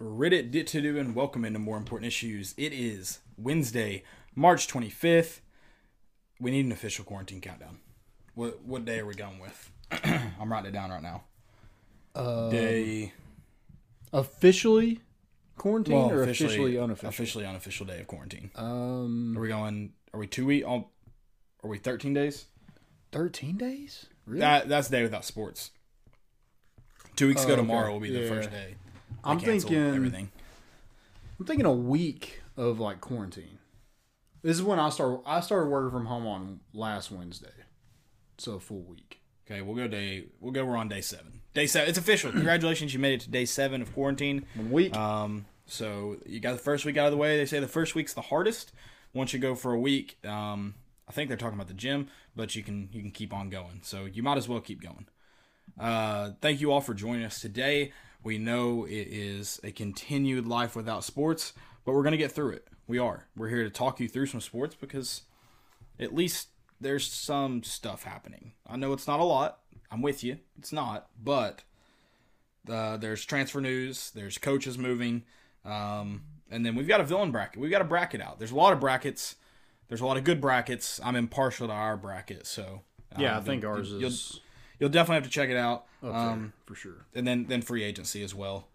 Reddit did to do and welcome into more important issues. It is Wednesday, March 25th. We need an official quarantine countdown. What what day are we going with? I'm writing it down right now. Uh, Day officially quarantine well, or officially, unofficial? Officially unofficial day of quarantine. Um, Are we going? Are we two week? Are we 13 days? thirteen days. Really? That that's day without sports. Two weeks ago Oh, okay. tomorrow will be the first day. I'm thinking. everything. I'm thinking a week of like quarantine. This is when I start. I started working from home on last Wednesday, so a full week. Okay, we'll go day. We'll go. We're on day seven. Day seven. It's official. Congratulations, you made it to day seven of quarantine. One week. Um, so you got the first week out of the way. They say the first week's the hardest. Once you go for a week, um, I think they're talking about the gym, but you can you can keep on going. So you might as well keep going. Uh, thank you all for joining us today. We know it is a continued life without sports, but we're gonna get through it. We are. We're here to talk you through some sports because at least there's some stuff happening. I know it's not a lot. I'm with you. It's not, but uh, there's transfer news. There's coaches moving, um, and then we've got a villain bracket. We've got a bracket out. There's a lot of brackets. There's a lot of good brackets. I'm impartial to our bracket, so yeah, um, I think ours is You'll definitely have to check it out. up Um, for sure. and then then free agency as well.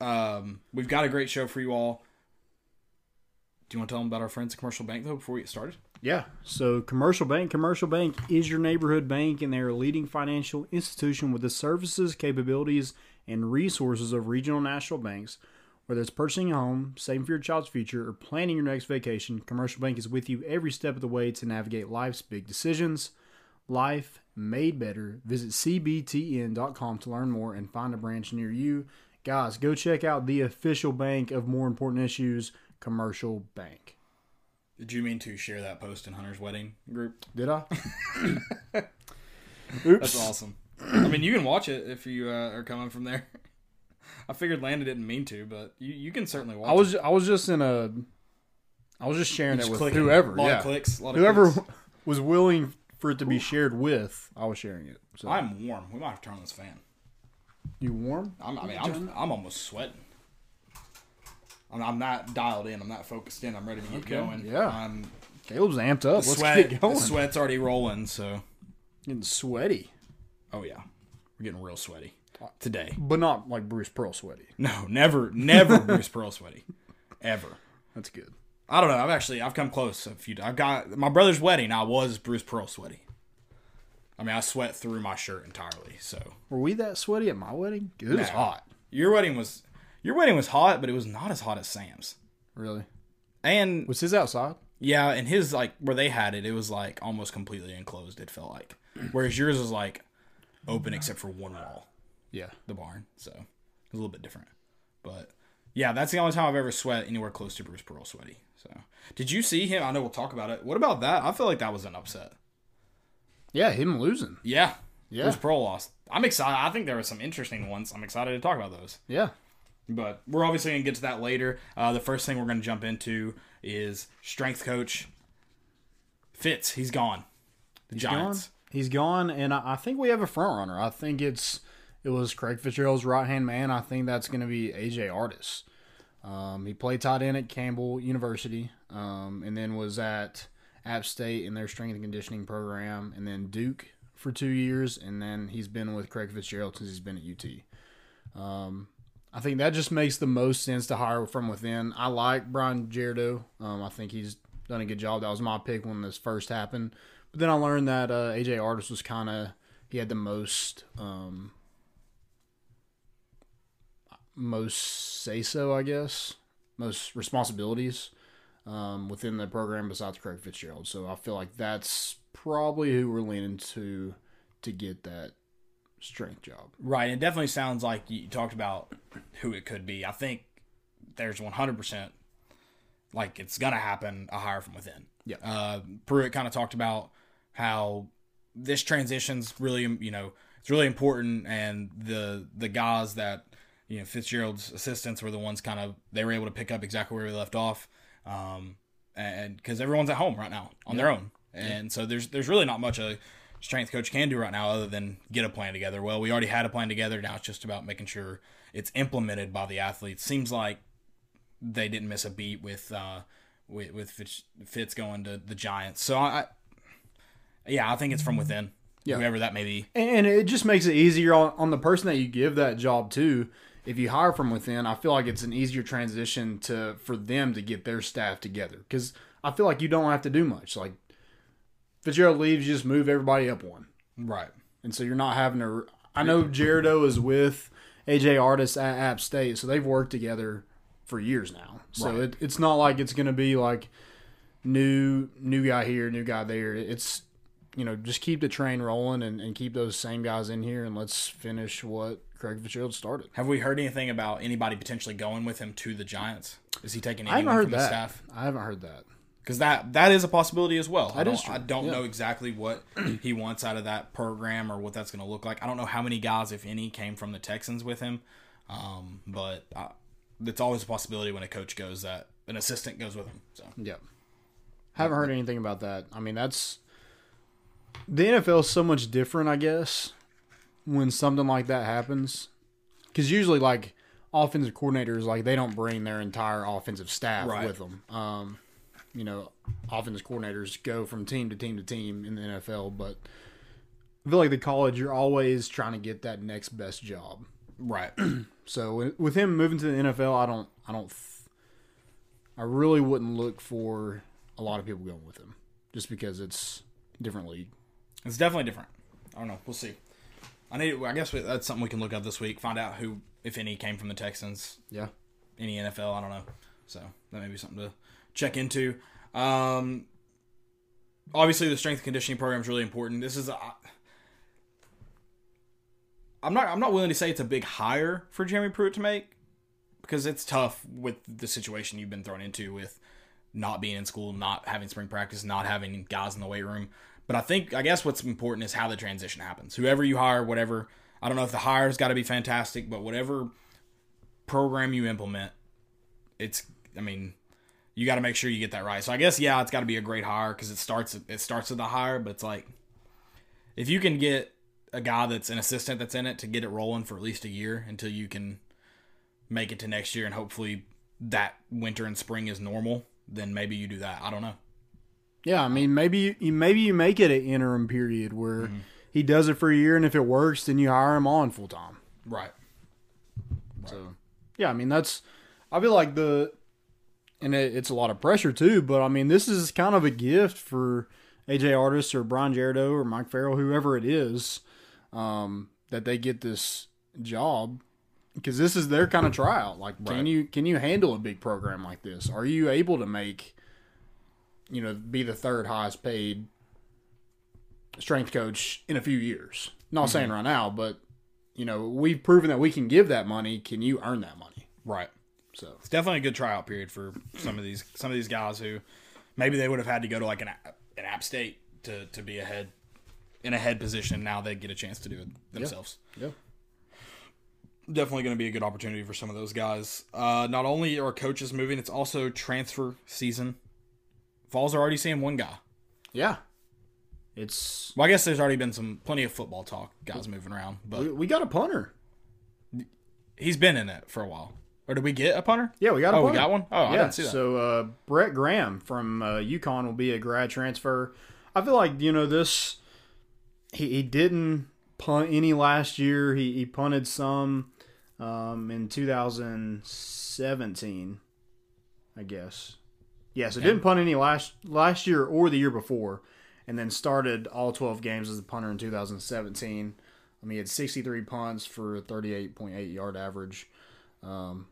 Um, we've got a great show for you all. Do you want to tell them about our friends at Commercial Bank though before we get started? Yeah. So Commercial Bank, Commercial Bank is your neighborhood bank and they're a leading financial institution with the services, capabilities, and resources of regional national banks. Whether it's purchasing a home, saving for your child's future, or planning your next vacation, Commercial Bank is with you every step of the way to navigate life's big decisions. Life made better. Visit cbtn.com to learn more and find a branch near you. Guys, go check out the official bank of more important issues, Commercial Bank. Did you mean to share that post in Hunter's wedding group? Did I? That's awesome. I mean, you can watch it if you uh, are coming from there. I figured Landon didn't mean to, but you, you can certainly watch. I was I was just in a I was just sharing it. it with clicking. whoever. a lot yeah. of clicks, a lot of Whoever clicks. was willing for it to be shared with, I was sharing it. So I'm warm. We might have to turn on this fan. you warm? I'm, I mean, I'm, I'm almost sweating. I'm, I'm not dialed in. I'm not focused in. I'm ready to get Okay, going. yeah. I'm Caleb's amped up. the Let's sweat. get going. The sweat's already rolling. So, Getting sweaty, oh yeah, we're getting real sweaty today. but not like Bruce Pearl sweaty. No, never, never Bruce Pearl sweaty, ever. That's good. I don't know. I've actually I've come close a few. I've got my brother's wedding. I was Bruce Pearl sweaty. I mean, I sweat through my shirt entirely. So Were we that sweaty at my wedding? It was No. hot. your wedding was your wedding was hot, but it was not as hot as Sam's. Really? And Was his outside? yeah, and his like where they had it, it was like almost completely enclosed. It felt like, whereas yours was like open except for one wall, Yeah. the barn. So it was a little bit different. But yeah, that's the only time I've ever sweat anywhere close to Bruce Pearl sweaty. So did you see him? I know we'll talk about it. What about that? I feel like that was an upset. Yeah, him losing. Yeah. Yeah. Bruce Pearl lost. I'm excited. I think there were some interesting ones. I'm excited to talk about those. Yeah. But we're obviously going to get to that later. Uh, the first thing we're going to jump into is strength coach Fitz. He's gone. The Giants. Gone. He's gone, and I, I think we have a front runner. I think it's it was Craig Fitzgerald's right hand man. I think that's going to be AJ Artis. Um, he played tight end at Campbell University, um, and then was at App State in their strength and conditioning program, and then Duke for two years, and then he's been with Craig Fitzgerald since he's been at UT. Um, I think that just makes the most sense to hire from within. I like Brian Gerardo. Um, I think he's done a good job. That was my pick when this first happened. But then I learned that uh, AJ Artis was kind of he had the most um, most say so, I guess, most responsibilities um, within the program besides Craig Fitzgerald. So I feel like that's probably who we're leaning to to get that strength job. Right. It definitely sounds like you talked about who it could be. I think there's 100% like it's going to happen a hire from within. Yeah. Uh, Pruitt kind of talked about how this transition's really, you know, it's really important, and the the guys that you know Fitzgerald's assistants were the ones kind of they were able to pick up exactly where we left off, um, and because everyone's at home right now on their own, and so there's there's really not much a strength coach can do right now other than get a plan together. Well, we already had a plan together. Now it's just about making sure it's implemented by the athletes. Seems like they didn't miss a beat with uh, with, with Fitz, Fitz going to the Giants. So I, yeah, I think it's from within. Yeah. Whoever that may be. And it just makes it easier on, on the person that you give that job to. If you hire from within, I feel like it's an easier transition to for them to get their staff together because I feel like you don't have to do much. Like Fitzgerald leaves, you just move everybody up one, Right. and so you're not having to. I know Jaredo is with AJ Artis at App State, so they've worked together for years now. So Right. it, it's not like it's going to be like new new guy here, new guy there. It's you know just keep the train rolling and, and keep those same guys in here, and let's finish what Craig Fitzgerald started. Have we heard anything about anybody potentially going with him to the Giants? Is he taking I haven't heard from the that. staff? I haven't heard that. Because that that is a possibility as well. I don't, I don't yeah. know exactly what he wants out of that program or what that's going to look like. I don't know how many guys, if any, came from the Texans with him. Um, but uh, it's always a possibility when a coach goes that an assistant goes with him. So yeah, Haven't heard anything about that. I mean, that's the NFL is so much different, I guess, when something like that happens. Because usually, like offensive coordinators, like they don't bring their entire offensive staff Right. with them. Um, you know, offensive coordinators go from team to team to team in the NFL, but I feel like the college, you're always trying to get that next best job. right, So with- him moving to the NFL, I don't, I don't, th- I really wouldn't look for a lot of people going with him, just because it's a different league. it's definitely different. I don't know. We'll see. I need. I guess we, that's something we can look up this week. Find out who, if any, came from the Texans. Yeah, any NFL. I don't know. So that may be something to check into. Um, obviously, the strength and conditioning program is really important. This is a. I'm not. I'm not willing to say it's a big hire for Jeremy Pruitt to make because it's tough with the situation you've been thrown into with not being in school, not having spring practice, not having guys in the weight room. But I think I guess what's important is how the transition happens. Whoever you hire, whatever. I don't know if the hire's got to be fantastic, but whatever program you implement, it's I mean, you got to make sure you get that right. So I guess yeah, it's got to be a great hire because it starts it starts with the hire, but it's like if you can get a guy that's an assistant that's in it to get it rolling for at least a year until you can make it to next year and hopefully that winter and spring is normal, then maybe you do that. I don't know. Yeah. I mean, maybe you maybe you make it an interim period where he does it for a year, and if it works, then you hire him on full time. Right. So yeah, I mean that's I feel like the and it, it's a lot of pressure too, but I mean this is kind of a gift for AJ Artis or Brian Jaredo or Mike Farrell, whoever it is, um, that they get this job because this is their kind of tryout. Like, can you can you handle a big program like this? Are you able to make you know be the third highest paid strength coach in a few years? Not saying right now, but you know, we've proven that we can give that money. Can you earn that money? Right. So It's definitely a good tryout period for some of these some of these guys who maybe they would have had to go to like an app- an app state to to be ahead in a head position. Now they get a chance to do it themselves. yeah, Definitely going to be a good opportunity for some of those guys. Uh, not only are coaches moving, it's also transfer season. Falls are already seeing one guy. yeah, it's Well, I guess there's already been some plenty of football talk, guys moving around, but we, we got a punter. he's been in it for a while. Or did we get a punter? Yeah, we got a Oh, we punter. got one. Oh, I yeah, didn't see that. so uh, Brett Graham from uh, UConn will be a grad transfer. I feel like you know this. He, he didn't punt any last year. He, he punted some um, in 2017, I guess. Yeah, so didn't punt any last last year or the year before, and then started all 12 games as a punter in 2017. I mean, he had 63 punts for 38.8 yard average. Um,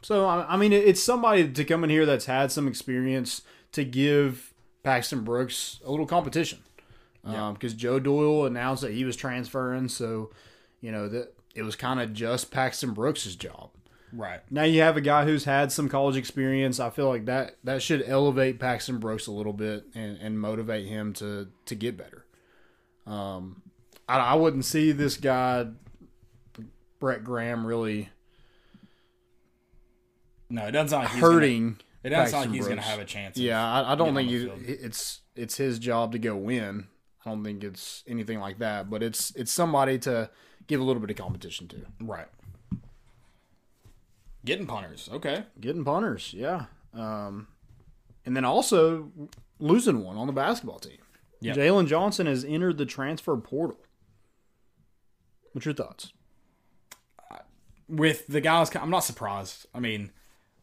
so I, I mean, it's somebody to come in here that's had some experience to give Paxton Brooks a little competition. Because Joe Doyle announced that he was transferring, so you know that it was kind of just Paxton Brooks' job. Right. Now you have a guy who's had some college experience. I feel like that that should elevate Paxton Brooks a little bit and, and motivate him to to get better. Um, I, I wouldn't see this guy Brett Graham really No, it doesn't sound like he's gonna- hurting. it doesn't sound like he's going to have a chance. Yeah, I, I don't think he, it's it's his job to go win. I don't think it's anything like that, but it's it's somebody to give a little bit of competition to. Right. Getting punters. Okay. Getting punters, yeah. Um, and then also losing one on the basketball team. Yep. Jalen Johnson has entered the transfer portal. What's your thoughts? With the guys, I'm not surprised. I mean,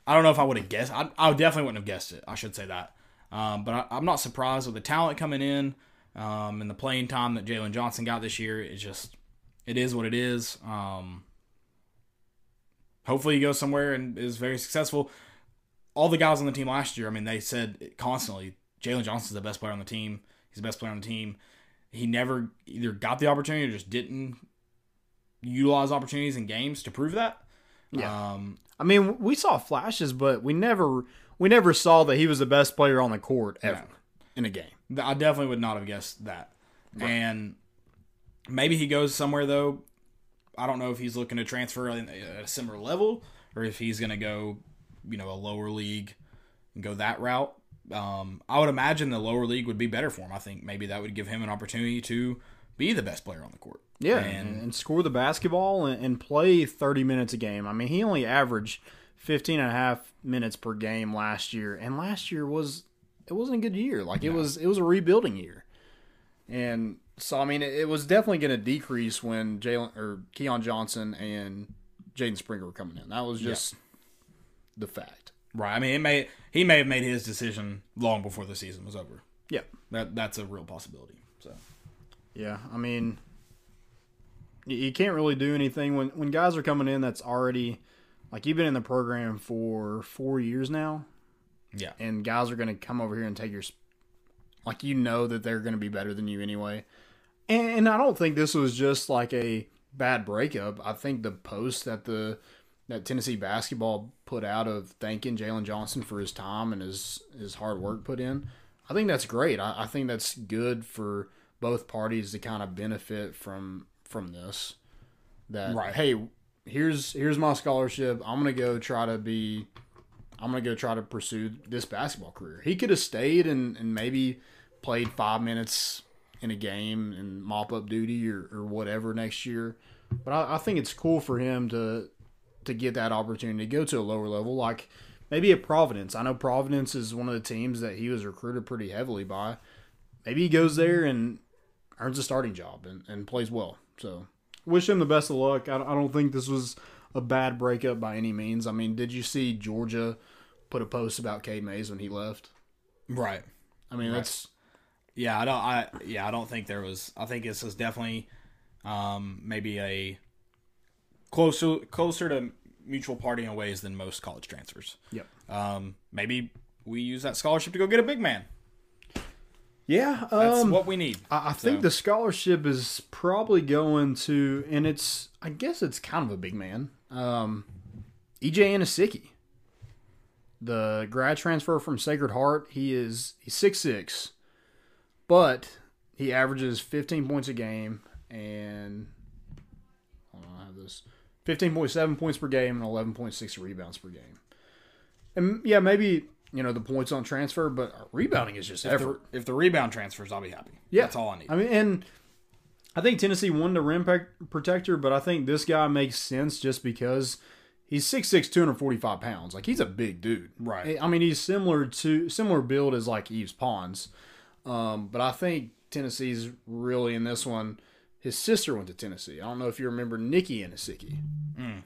I don't know if I would have guessed. I, I definitely wouldn't have guessed it. I should say that. Um, but I, I'm not surprised with the talent coming in um, and the playing time that Jalen Johnson got this year. It's just, it is what it is. Um, hopefully, he goes somewhere and is very successful. All the guys on the team last year, I mean, they said constantly Jalen Johnson's the best player on the team. He's the best player on the team. He never either got the opportunity or just didn't utilize opportunities in games to prove that. Yeah. Um, I mean, we saw flashes, but we never we never saw that he was the best player on the court ever in a game. I definitely would not have guessed that. And maybe he goes somewhere though. I don't know if he's looking to transfer at a similar level or if he's going to go, you know, a lower league and go that route. Um, I would imagine the lower league would be better for him. I think maybe that would give him an opportunity to be the best player on the court. Yeah, And- and, score the basketball and, and play 30 minutes a game. I mean, he only averaged 15 and a half minutes per game last year, and last year was it wasn't a good year. Like it was it was a rebuilding year, and so I mean, it, it was definitely going to decrease when Jalen or Keon Johnson and Jaden Springer were coming in. That was just the fact. Right. I mean, it may he may have made his decision long before the season was over. Yeah, That that's a real possibility. So Yeah, I mean, you, you can't really do anything when when guys are coming in that's already like you've been in the program for four years now, yeah, and guys are going to come over here and take your like you know that they're going to be better than you anyway. And, and I don't think this was just like a bad breakup. I think the post that the that Tennessee basketball put out of thanking Jalen Johnson for his time and his his hard work put in, I think that's great. I, I think that's good for both parties to kind of benefit from from this. That Right. hey, here's here's my scholarship. I'm gonna go try to be I'm gonna go try to pursue this basketball career. He could have stayed and, and maybe played five minutes in a game and mop up duty or, or whatever next year. But I, I think it's cool for him to to get that opportunity to go to a lower level, like maybe at Providence. I know Providence is one of the teams that he was recruited pretty heavily by. Maybe he goes there and earns a starting job and, and plays well. So wish him the best of luck. I, I don't think this was a bad breakup by any means. I mean, did you see Georgia put a post about K Mays when he left? right. I mean, that's Yeah, I don't. I yeah, I don't think there was. I think this is definitely um, maybe a closer closer to mutual parting in ways than most college transfers. yep. Um, maybe we use that scholarship to go get a big man. Yeah, That's um, what we need. I, I think the scholarship is probably going to, and it's, I guess it's kind of a big man. Um, EJ Anosike, the grad transfer from Sacred Heart. He is he's six six, but he averages fifteen points a game and hold on, I have this fifteen point seven points per game and eleven point six rebounds per game. And yeah, maybe you know the points on transfer, but rebounding is just if, effort. the, if the rebound transfers, I'll be happy. Yeah, that's all I need. I mean, and I think Tennessee won the rim protector, but I think this guy makes sense just because he's 6'6", 245 pounds. Like he's a big dude, Right. I mean, he's similar to similar build as like Yves Pons, um, but I think Tennessee's really in this one. His sister went to Tennessee. I don't know if you remember Nicky Anosike.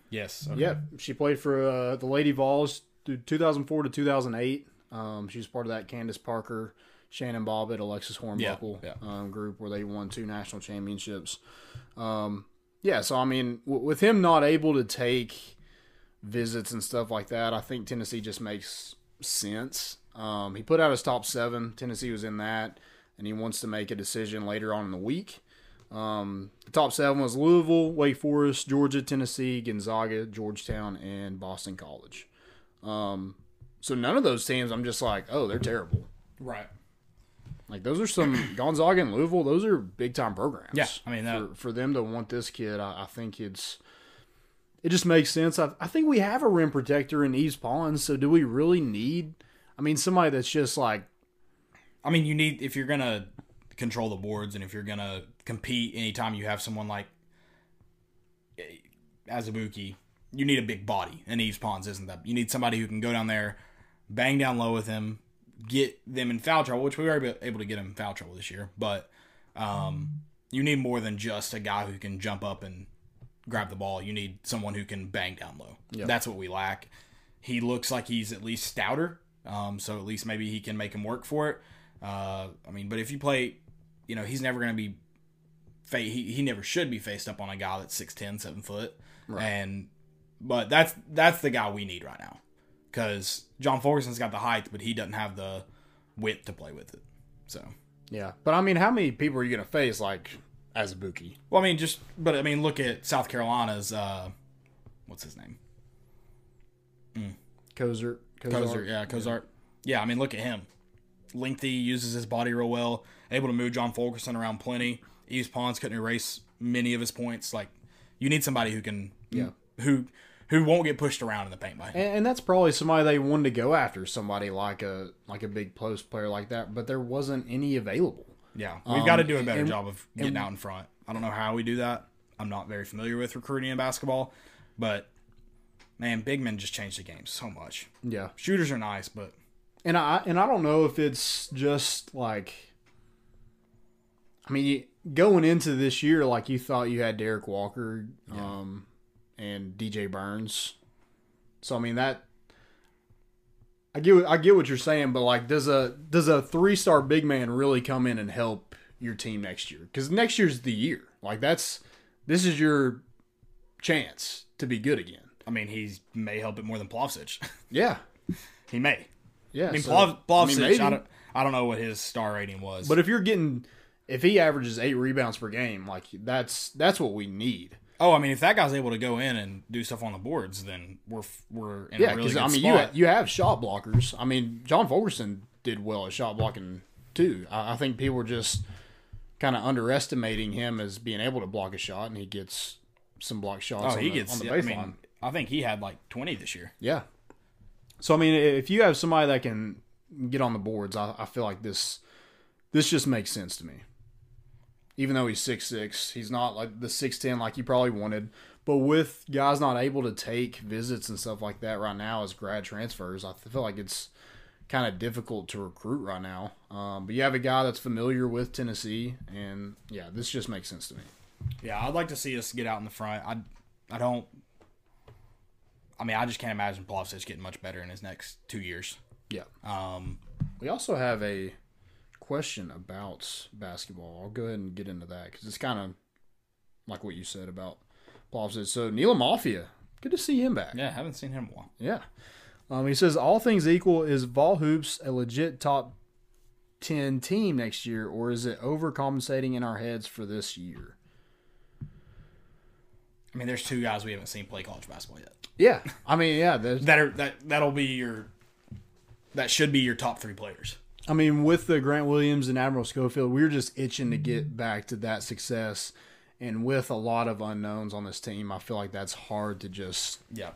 yes. Okay. Yep, she played for uh, the Lady Vols through 2004 to 2008. Um, she was part of that Candace Parker, Shannon Bobbitt, Alexis Hornbuckle Yeah, Um, group where they won two national championships. Um, yeah, so I mean, w- with him not able to take visits and stuff like that, I think Tennessee just makes sense. Um, he put out his top seven. Tennessee was in that, and he wants to make a decision later on in the week. Um, the top seven was Louisville, Wake Forest, Georgia, Tennessee, Gonzaga, Georgetown, and Boston College. Um, so none of those teams, I'm just like, oh, they're terrible. Right. Like those are some Gonzaga and Louisville. Those are big time programs. Yeah, I mean, that- for, for them to want this kid, I, I think it's it just makes sense. I, I think we have a rim protector in Yves Pons, so do we really need? I mean, somebody that's just like I mean, you need if you're gonna control the boards and if you're gonna compete anytime you have someone like Azubuike, you need a big body, and Yves Pons isn't that. You need somebody who can go down there, bang down low with him, get them in foul trouble, which we were able to get him in foul trouble this year. But um, you need more than just a guy who can jump up and grab the ball. You need someone who can bang down low. Yep. That's what we lack. He looks like he's at least stouter, um, so at least maybe he can make him work for it. Uh, I mean, but if you play, you know, he's never going to be. Fa- he, he never should be faced up on a guy that's 6'10", 7 foot. Right. And but that's that's the guy we need right now because John Fulkerson's got the height, but he doesn't have the width to play with it. So Yeah, but I mean, how many people are you gonna face like Azubuike? well, I mean, just but I mean, look at South Carolina's uh, what's his name? Kozer, Kozer, yeah, Kozart. Yeah, I mean, look at him. Lengthy, uses his body real well, able to move John Fulkerson around plenty. Yves Pons couldn't erase many of his points. Like, you need somebody who can, Yeah. who who won't get pushed around in the paint by him. And, and that's probably somebody they wanted to go after, somebody like a like a big post player like that, but there wasn't any available. Yeah, we've um, got to do a better and- job of getting out in front. I don't know how we do that. I'm not very familiar with recruiting in basketball, but man, big men just changed the game so much. Yeah, Shooters are nice, but and I and I don't know if it's just like, I mean, going into this year, like you thought you had Derrick Walker, um, and DJ Burns. So I mean that. I get I get what you're saying, but like, does a does a three star big man really come in and help your team next year? Because next year's the year. Like that's this is your chance to be good again. I mean, he may help it more than Plavsic. Yeah, he may. yeah. I mean, so- Plav, I mean, I, don't, I don't know what his star rating was. But if you're getting, if he averages eight rebounds per game, like that's that's what we need. oh, I mean, if that guy's able to go in and do stuff on the boards, then we're we're in Yeah, a really good I mean, spot. you you have shot blockers. I mean, John Fulkerson did well at shot blocking too. I, I think people were just kind of underestimating him as being able to block a shot, and he gets some block shots. oh, on he the, gets. on the I baseline. mean, I think he had like 20 this year. Yeah. So I mean, if you have somebody that can get on the boards, I, I feel like this this just makes sense to me. Even though he's six six, he's not like the six ten like you probably wanted. But with guys not able to take visits and stuff like that right now as grad transfers, I feel like it's kind of difficult to recruit right now. Um, but you have a guy that's familiar with Tennessee, and yeah, this just makes sense to me. Yeah, I'd like to see us get out in the front. I, I don't. I mean, I just can't imagine Plavsic getting much better in his next two years. Yeah. Um, We also have a question about basketball. I'll go ahead and get into that because it's kind of like what you said about Plavsic. So Neil Mafia, good to see him back. yeah, haven't seen him in a while. Yeah. Um, he says all things equal, is Vol Hoops a legit top ten team next year, or is it overcompensating in our heads for this year? I mean, there's two guys we haven't seen play college basketball yet. Yeah, I mean, yeah. That are that that'll be your. That should be your top three players. I mean, with the Grant Williams and Admiral Schofield, we are just itching to get back to that success. And with a lot of unknowns on this team, I feel like that's hard to just Yeah.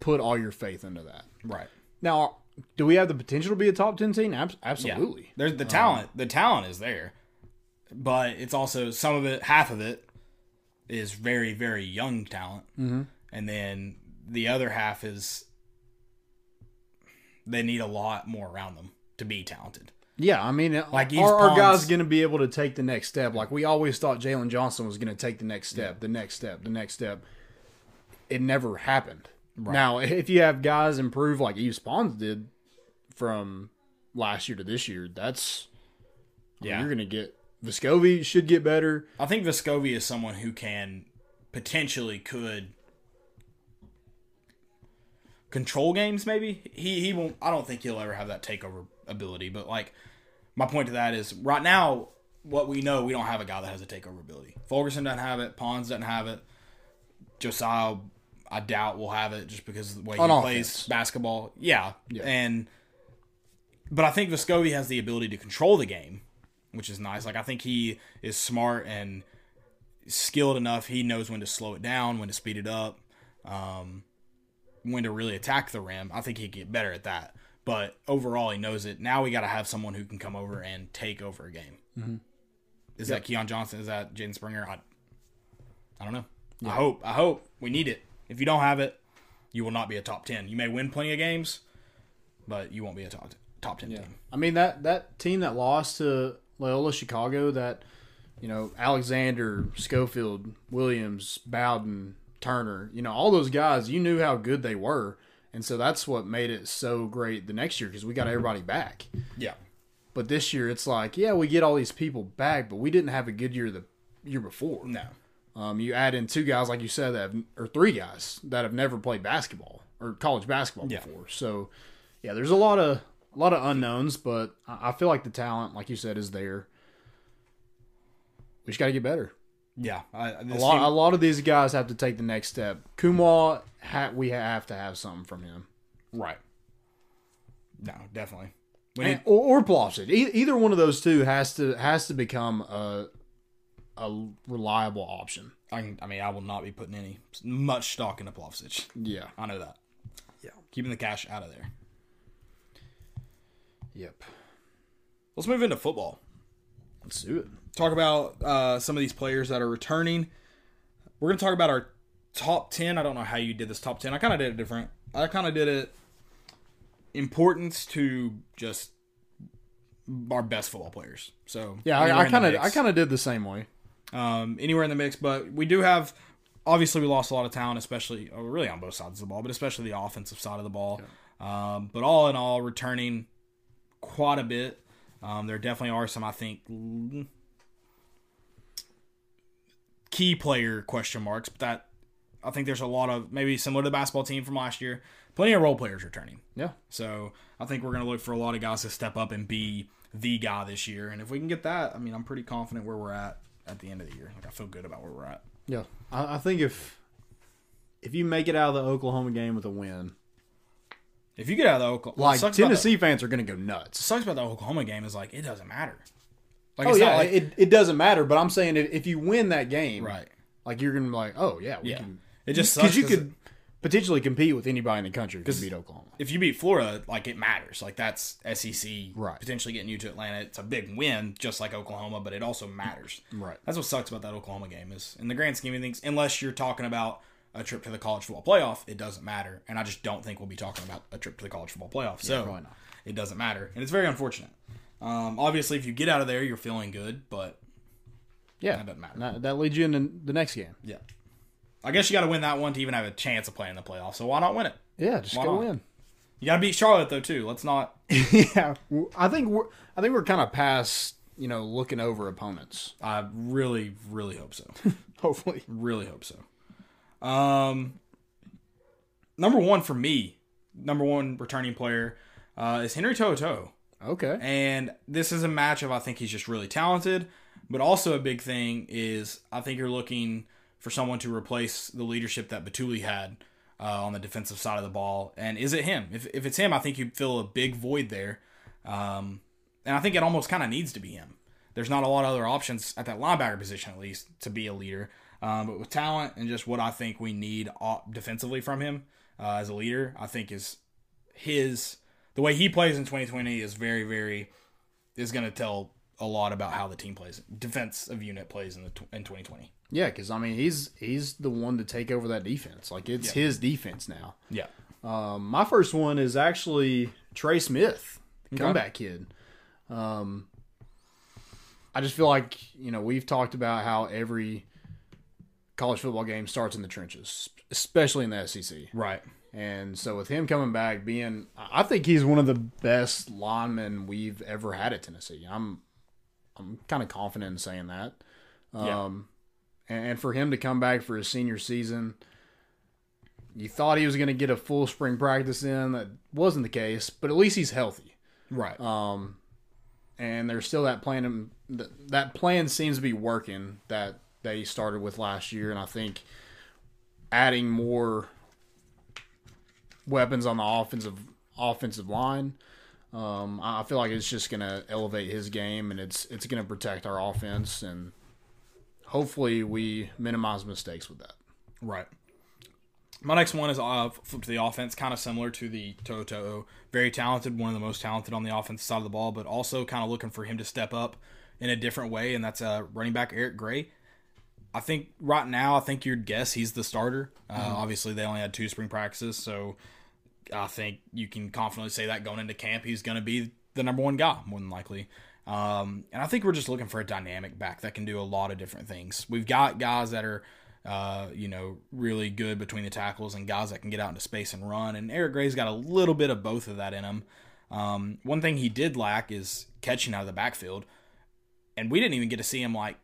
put all your faith into that. Right. Now, do we have the potential to be a top 10 team? Abs- Yeah. absolutely. There's the um, talent. the talent is there, but it's also some of it. Half of it is very very young talent, mm-hmm. and then the other half is they need a lot more around them to be talented. Yeah, I mean, Like like are our guys going to be able to take the next step? Like we always thought Jalen Johnson was going to take the next step, the next step, the next step. It never happened. Now, if you have guys improve like Yves Pons did from last year to this year, that's I mean, Yeah. you're going to get Vescovi should get better. I think Vescovi is someone who can potentially could control games. Maybe he he won't. I don't think he'll ever have that takeover ability. But like my point to that is right now, what we know, we don't have a guy that has a takeover ability. Fulkerson doesn't have it. Pons doesn't have it. Josiah, I doubt will have it just because of the way he On plays offense. basketball. Yeah. Yeah. and but I think Vescovi has the ability to control the game, which is nice. Like I think he is smart and skilled enough. He knows when to slow it down, when to speed it up, um, when to really attack the rim. I think he'd get better at that. But overall, he knows it. Now we got to have someone who can come over and take over a game. Is that Keon Johnson? Is that Jaden Springer? I, I don't know. I hope. I hope we need it. If you don't have it, you will not be a top ten. You may win plenty of games, but you won't be a top top ten team. I mean that that team that lost to Loyola Chicago, that you know Alexander, Schofield, Williams, Bowden, Turner, you know all those guys, you knew how good they were, and so that's what made it so great the next year because we got everybody back. Yeah. But this year it's like, yeah, we get all these people back, but we didn't have a good year the year before. No. Um, you add in two guys, like you said, that have, or three guys that have never played basketball or college basketball Yeah. before. So, yeah, there's a lot of a lot of unknowns, but I I feel like the talent, like you said, is there. We just got to get better. Yeah. I, A this lot, team- a lot of these guys have to take the next step. Kumar, ha, we have to have something from him, right. No, definitely. We and, need, or, or Plavsic. E- either one of those two has to has to become a a reliable option. I, can- I mean, I will not be putting any much stock into Plavsic. Yeah. I know that. Yeah. Keeping the cash out of there. Yep. Let's move into football. Let's do it. talk about uh, some of these players that are returning. We're going to talk about our top 10. I don't know how you did this top 10. I kind of did it different. I kind of did it importance to just our best football players. So Yeah, I kind of. I kind of did the same way. um, anywhere in the mix, but we do have obviously we lost a lot of talent, especially oh, really on both sides of the ball, but especially the offensive side of the ball. Um, but all in all, returning quite a bit. Um, there definitely are some, I think, key player question marks, but that I think there's a lot of maybe similar to the basketball team from last year. Plenty of role players returning. Yeah. So I think we're going to look for a lot of guys to step up and be the guy this year. And if we can get that, I mean, I'm pretty confident where we're at at the end of the year. Like I feel good about where we're at. Yeah. I, I think if if you make it out of the Oklahoma game with a win, If you get out of the Oklahoma, like about the- Tennessee fans are going to go nuts. what sucks about the Oklahoma game is like it doesn't matter. Like Oh it's yeah, not like, it, it doesn't matter. But I'm saying if, if you win that game, right. like you're going to be like, oh yeah, we Yeah. can. It just sucks because you could potentially compete with anybody in the country who can beat Oklahoma. if you beat Florida, like it matters. Like that's SEC Right. potentially getting you to Atlanta. It's a big win, just like Oklahoma, but it also matters. Right. That's what sucks about that Oklahoma game is in the grand scheme of things, unless you're talking about a trip to the college football playoff, it doesn't matter. And I just don't think we'll be talking about a trip to the college football playoff. So probably not. it doesn't matter. And it's very unfortunate. Um, obviously if you get out of there, you're feeling good, but Yeah, That doesn't matter. That, that leads you into the next game. yeah. I guess you gotta win that one to even have a chance of playing the playoff. So why not win it? Yeah, just Why go not? win. You gotta beat Charlotte though too. Let's not yeah, I think we're I think we're kind of past you know looking over opponents. I really, really hope so. Hopefully, Really hope so. Um, number one for me, number one returning player uh, is Henry Toto. okay. And this is a match of I think he's just really talented, but also a big thing is I think you're looking for someone to replace the leadership that Bituli had uh, on the defensive side of the ball. And is it him? If, if it's him, I think you fill a big void there. Um, and I think it almost kind of needs to be him. There's not a lot of other options at that linebacker position, at least, to be a leader. Um, but with talent and just what I think we need defensively from him uh, as a leader, I think is his the way he plays in 2020 is very very is going to tell a lot about how the team plays defensive unit plays in the in 2020 Yeah, because I mean he's he's the one to take over that defense. Like it's his defense now. yeah Um, my first one is actually Trey Smith, the Okay. comeback kid. Um, I just feel like you know we've talked about how every college football game starts in the trenches, especially in the SEC. right And so with him coming back, being I think he's one of the best linemen we've ever had at Tennessee. I'm I'm kind of confident in saying that. Yeah. Um, and, and for him to come back for his senior season, you thought he was going to get a full spring practice in. That wasn't the case, but at least he's healthy. right Um, and there's still that plan. That that plan seems to be working that they started with last year, and I think adding more weapons on the offensive offensive line. Um, I feel like it's just going to elevate his game, and it's it's going to protect our offense, and hopefully we minimize mistakes with that. right my next one is uh, flip to the offense kind of similar to the Toto very talented one of the most talented on the offensive side of the ball but also kind of looking for him to step up in a different way, and that's uh, running back Eric Gray. I think right now, I think you'd guess he's the starter. Uh, Obviously, they only had two spring practices, so I think you can confidently say that going into camp, he's going to be the number one guy, more than likely. Um, and I think we're just looking for a dynamic back that can do a lot of different things. We've got guys that are, uh, you know, really good between the tackles and guys that can get out into space and run. And Eric Gray's got a little bit of both of that in him. Um, one thing he did lack is catching out of the backfield. And we didn't even get to see him like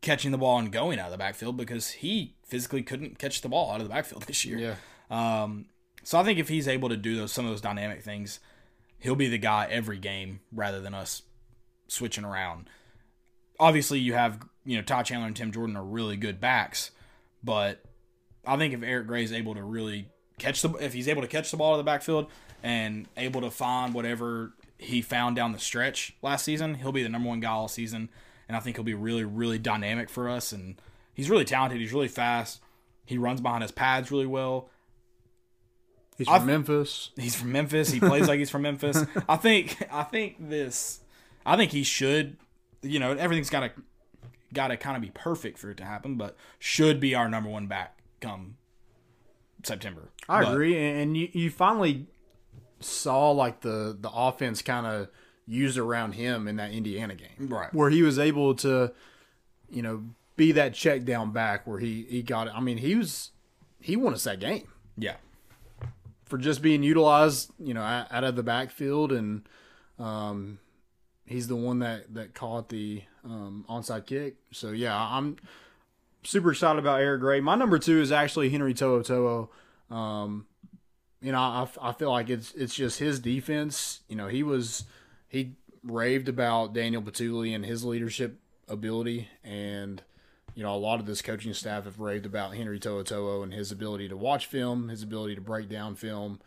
catching the ball and going out of the backfield because he physically couldn't catch the ball out of the backfield this year. Yeah. Um, so I think if he's able to do those some of those dynamic things, he'll be the guy every game rather than us switching around. Obviously, you have you know Ty Chandler and Tim Jordan are really good backs, but I think if Eric Gray is able to really catch the if he's able to catch the ball out of the backfield and able to find whatever he found down the stretch last season, he'll be the number one guy all season, and I think he'll be really really dynamic for us. And he's really talented. He's really fast. He runs behind his pads really well. He's from I've- Memphis. He's from Memphis. He plays like he's from Memphis. I think I think this I think he should you know, everything's gotta gotta kinda be perfect for it to happen, but should be our number one back come September. I But- agree, and and you, you finally saw like the the offense kind of used around him in that Indiana game, Right. Where he was able to, you know, be that check down back where he he got it. I mean, he was he won us that game Yeah. for just being utilized, you know, out of the backfield, and um, he's the one that that caught the um, onside kick. So yeah, I'm super excited about Eric Gray. My number two is actually Henry To'o To'o. Um, you know, I, I feel like it's it's just his defense. You know, he was he raved about Daniel Bituli and his leadership ability, and you know, a lot of this coaching staff have raved about Henry To'o and his ability to watch film, his ability to break down film,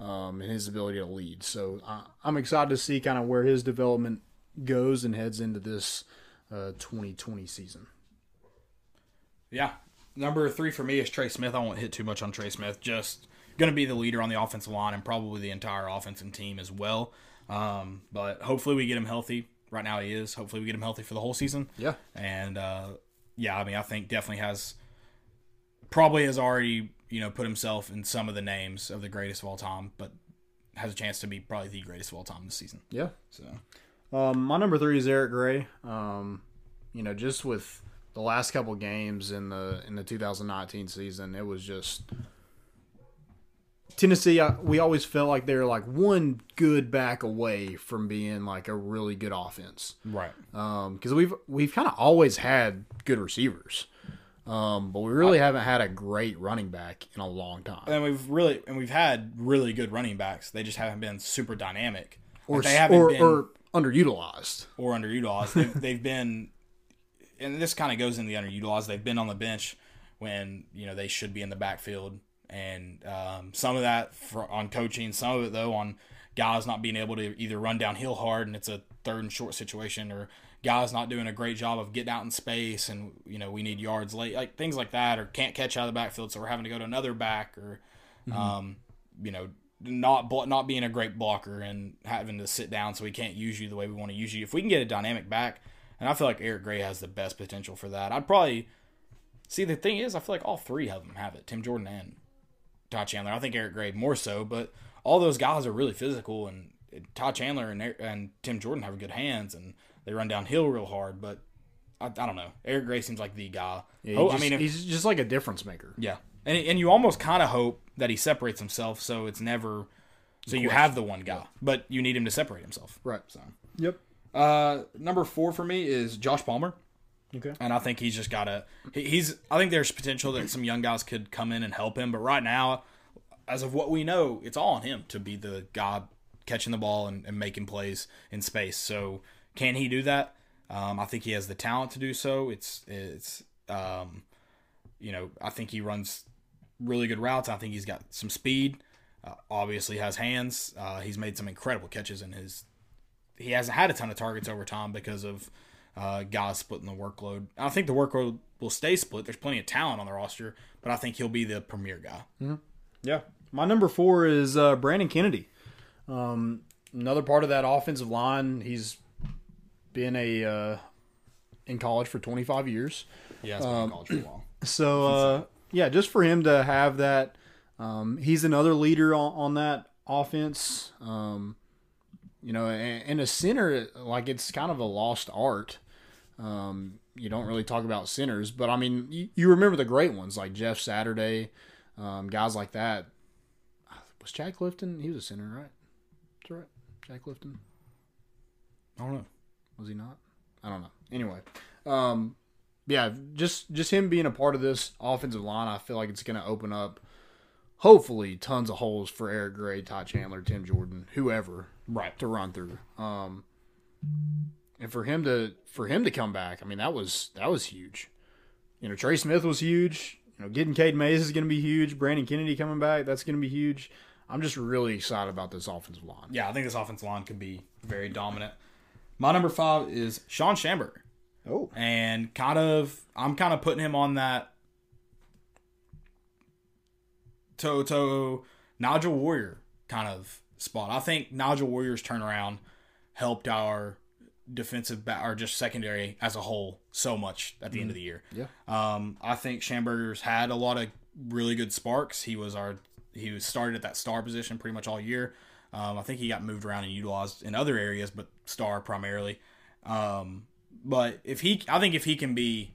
um, and his ability to lead. So I, I'm excited to see kind of where his development goes and heads into this uh, 2020 season. Yeah. Number three for me is Trey Smith. I won't hit too much on Trey Smith. Just going to be the leader on the offensive line and probably the entire offensive team as well. Um, but hopefully we get him healthy. Right now he is. Hopefully we get him healthy for the whole season. Yeah. And uh, yeah, I mean I think definitely has probably has already you know put himself in some of the names of the greatest of all time, but has a chance to be probably the greatest of all time this season. Yeah. So Um, my number three is Eric Gray. Um, you know, just with the last couple games in the in the 2019 season, it was just Tennessee. I, we always felt like they're like one good back away from being like a really good offense. right. because we've we've kind of always had good receivers, um, but we really haven't had a great running back in a long time. And we've really and we've had really good running backs. They just haven't been super dynamic. Or they haven't or, been or underutilized. or underutilized. They've, they've been, and this kind of goes in the underutilized. They've been on the bench when you know they should be in the backfield, and um, some of that for, on coaching, some of it though on guys not being able to either run downhill hard and it's a third and short situation, or guys not doing a great job of getting out in space, and you know we need yards late, like things like that, or can't catch out of the backfield, so we're having to go to another back, or um, you know not blo- not being a great blocker and having to sit down so we can't use you the way we want to use you. If we can get a dynamic back, and I feel like Eric Gray has the best potential for that. I'd probably see the thing is I feel like all three of them have it. Tim Jordan and Ty Chandler. I think Eric Gray more so, but all those guys are really physical and Ty Chandler and and Tim Jordan have good hands and they run downhill real hard, but I, I don't know. Eric Gray seems like the guy. Yeah, oh, he I mean, if, he's just like a difference maker. yeah, and and you almost kind of hope that he separates himself, so it's never. So you have the one guy, but you need him to separate himself. Right. So, Yep. uh, number four for me is Josh Palmer, Okay. and I think he's just got to. He, he's. I think there's potential that some young guys could come in and help him, but right now, as of what we know, it's all on him to be the guy catching the ball and, and making plays in space. So can he do that? Um, I think he has the talent to do so. It's it's um, you know I think he runs really good routes. I think he's got some speed. Uh, obviously has hands. Uh, he's made some incredible catches in his. He hasn't had a ton of targets over time because of uh, guys splitting the workload. I think the workload will stay split. There's plenty of talent on the roster, but I think he'll be the premier guy. Yeah. My number four is uh, Brandon Kennedy. Um, another part of that offensive line. He's been a uh, in college for 25 years. Yeah, it's been in college for a while. So uh, yeah, just for him to have that, um, he's another leader on, on that offense. Um, you know, and, and a center like it's kind of a lost art. Um, you don't really talk about centers, but I mean, you, you remember the great ones like Jeff Saturday, um, guys like that. Was Chad Clifton? He was a center, right? That's right. Chad Clifton. I don't know. Was he not? I don't know. Anyway, um, yeah, just just him being a part of this offensive line, I feel like it's going to open up, hopefully, tons of holes for Eric Gray, Ty Chandler, Tim Jordan, whoever, Right. to run through. Um, and for him to for him to come back, I mean that was that was huge. You know, Trey Smith was huge. You know, getting Cade Mays is going to be huge. Brandon Kennedy coming back, that's going to be huge. I'm just really excited about this offensive line. Yeah, I think this offensive line could be very dominant. My number five is Shawn Shamburger. Oh, and kind of I'm kind of putting him on that Toto Nigel Warrior kind of spot. I think Nigel Warrior's turnaround helped our defensive ba- or just secondary as a whole so much at the end of the year. Yeah. Um, I think Shamburger's had a lot of really good sparks. He was our he was started at that star position pretty much all year. Um, I think he got moved around and utilized in other areas, but star primarily. Um, but if he, I think if he can be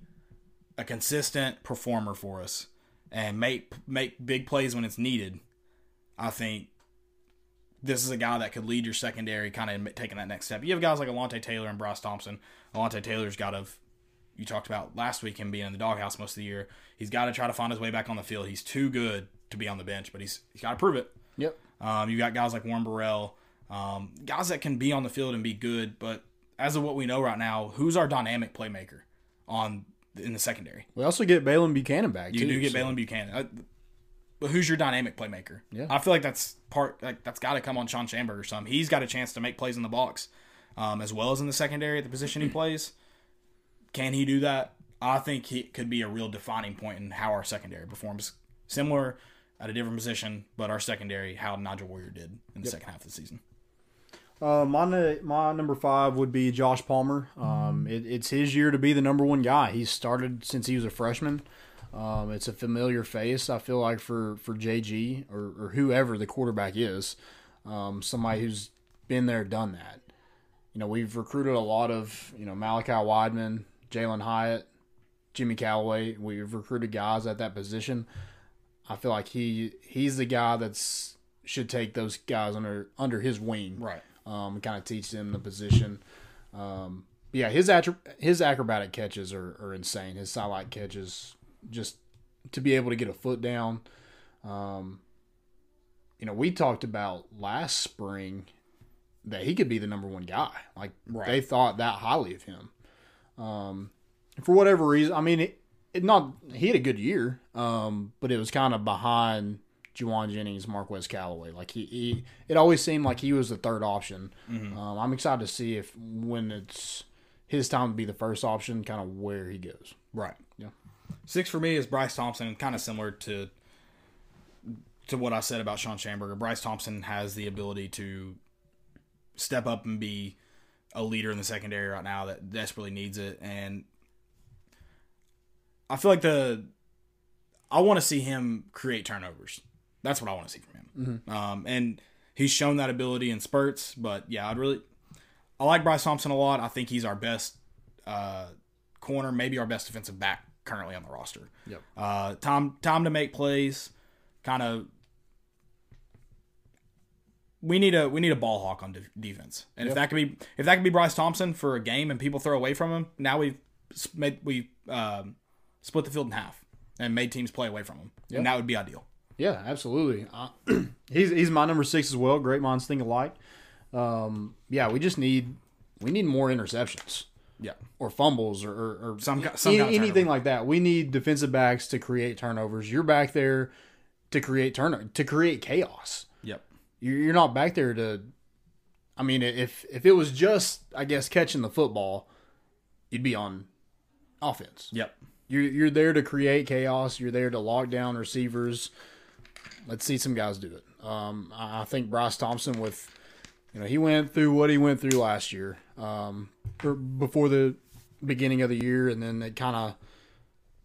a consistent performer for us and make make big plays when it's needed, I think this is a guy that could lead your secondary, kind of taking that next step. You have guys like Alontae Taylor and Bryce Thompson. Alontae Taylor's got to, you talked about last week him being in the doghouse most of the year. He's got to try to find his way back on the field. He's too good to be on the bench, but he's he's got to prove it. yep. Um, you got guys like Warren Burrell, um, guys that can be on the field and be good. But as of what we know right now, who's our dynamic playmaker on in the secondary? We also get Baylen Buchanan back. You too, do get so- Baylen Buchanan, uh, but who's your dynamic playmaker? Yeah. I feel like that's part like that's got to come on Shawn Shamburger or something. He's got a chance to make plays in the box, um, as well as in the secondary at the position he plays. Can he do that? I think he could be a real defining point in how our secondary performs. Similar at a different position, but our secondary, how Nigel Warrior did in the second half of the season. Uh, my my number five would be Josh Palmer. Um, it, it's his year to be the number one guy. He's started since he was a freshman. Um, it's a familiar face. I feel like for for JG or, or whoever the quarterback is, um, somebody who's been there, done that. You know, we've recruited a lot of you know Malachi Wideman, Jalin Hyatt, Jimmy Calloway. We've recruited guys at that position. I feel like he he's the guy that's should take those guys under under his wing Right. um, and kind of teach them the position. Um, yeah, his atro- his acrobatic catches are, are insane. His sidelight catches, just to be able to get a foot down. Um, you know, we talked about last spring that he could be the number one guy. Like Right. they thought that highly of him. Um, for whatever reason, I mean, it, it not he had a good year, um, but it was kind of behind Jauan Jennings, Marquez Callaway. Like he, he, it always seemed like he was the third option. Um, I'm excited to see if when it's his time to be the first option, kind of where he goes. Right. Six for me is Bryce Thompson, kind of similar to to what I said about Shawn Shamburger. Bryce Thompson has the ability to step up and be a leader in the secondary right now that desperately needs it, and I feel like the I want to see him create turnovers. That's what I want to see from him. Um, and he's shown that ability in spurts. But yeah, I'd really I like Bryce Thompson a lot. I think he's our best uh, corner, maybe our best defensive back currently on the roster. Yep. Uh, time time to make plays. Kind of. We need a we need a ball hawk on de- defense, and if that could be if that could be Bryce Thompson for a game and people throw away from him, now we've made we um, split the field in half and made teams play away from him, and that would be ideal. Yeah, absolutely. Uh, he's he's my number six as well. Great minds think alike. Um, yeah, we just need we need more interceptions Yeah, or fumbles or, or, or Some some any- kind of anything like that. We need defensive backs to create turnovers. You're back there to create turn to create chaos. yep, You're you're not back there to. I mean, if if it was just I guess catching the football, you'd be on offense. yep. You're you're there to create chaos. You're there to lock down receivers. Let's see some guys do it. Um, I I think Bryce Thompson with you know, he went through what he went through last year, um, before the beginning of the year, and then it kind of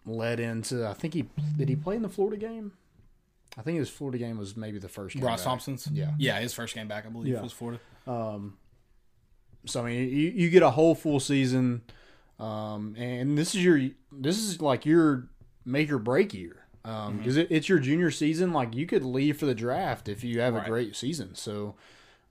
led into. I think he did he play in the Florida game. I think his Florida game was maybe the first game. Ross back. Thompson's. Yeah. yeah, his first game back, I believe, Yeah. was Florida. So I mean, you, you get a whole full season, um, and this is your this is like your make or break year Mm-hmm. because it, it's your junior season. Like you could leave for the draft if you have Right. a great season. So,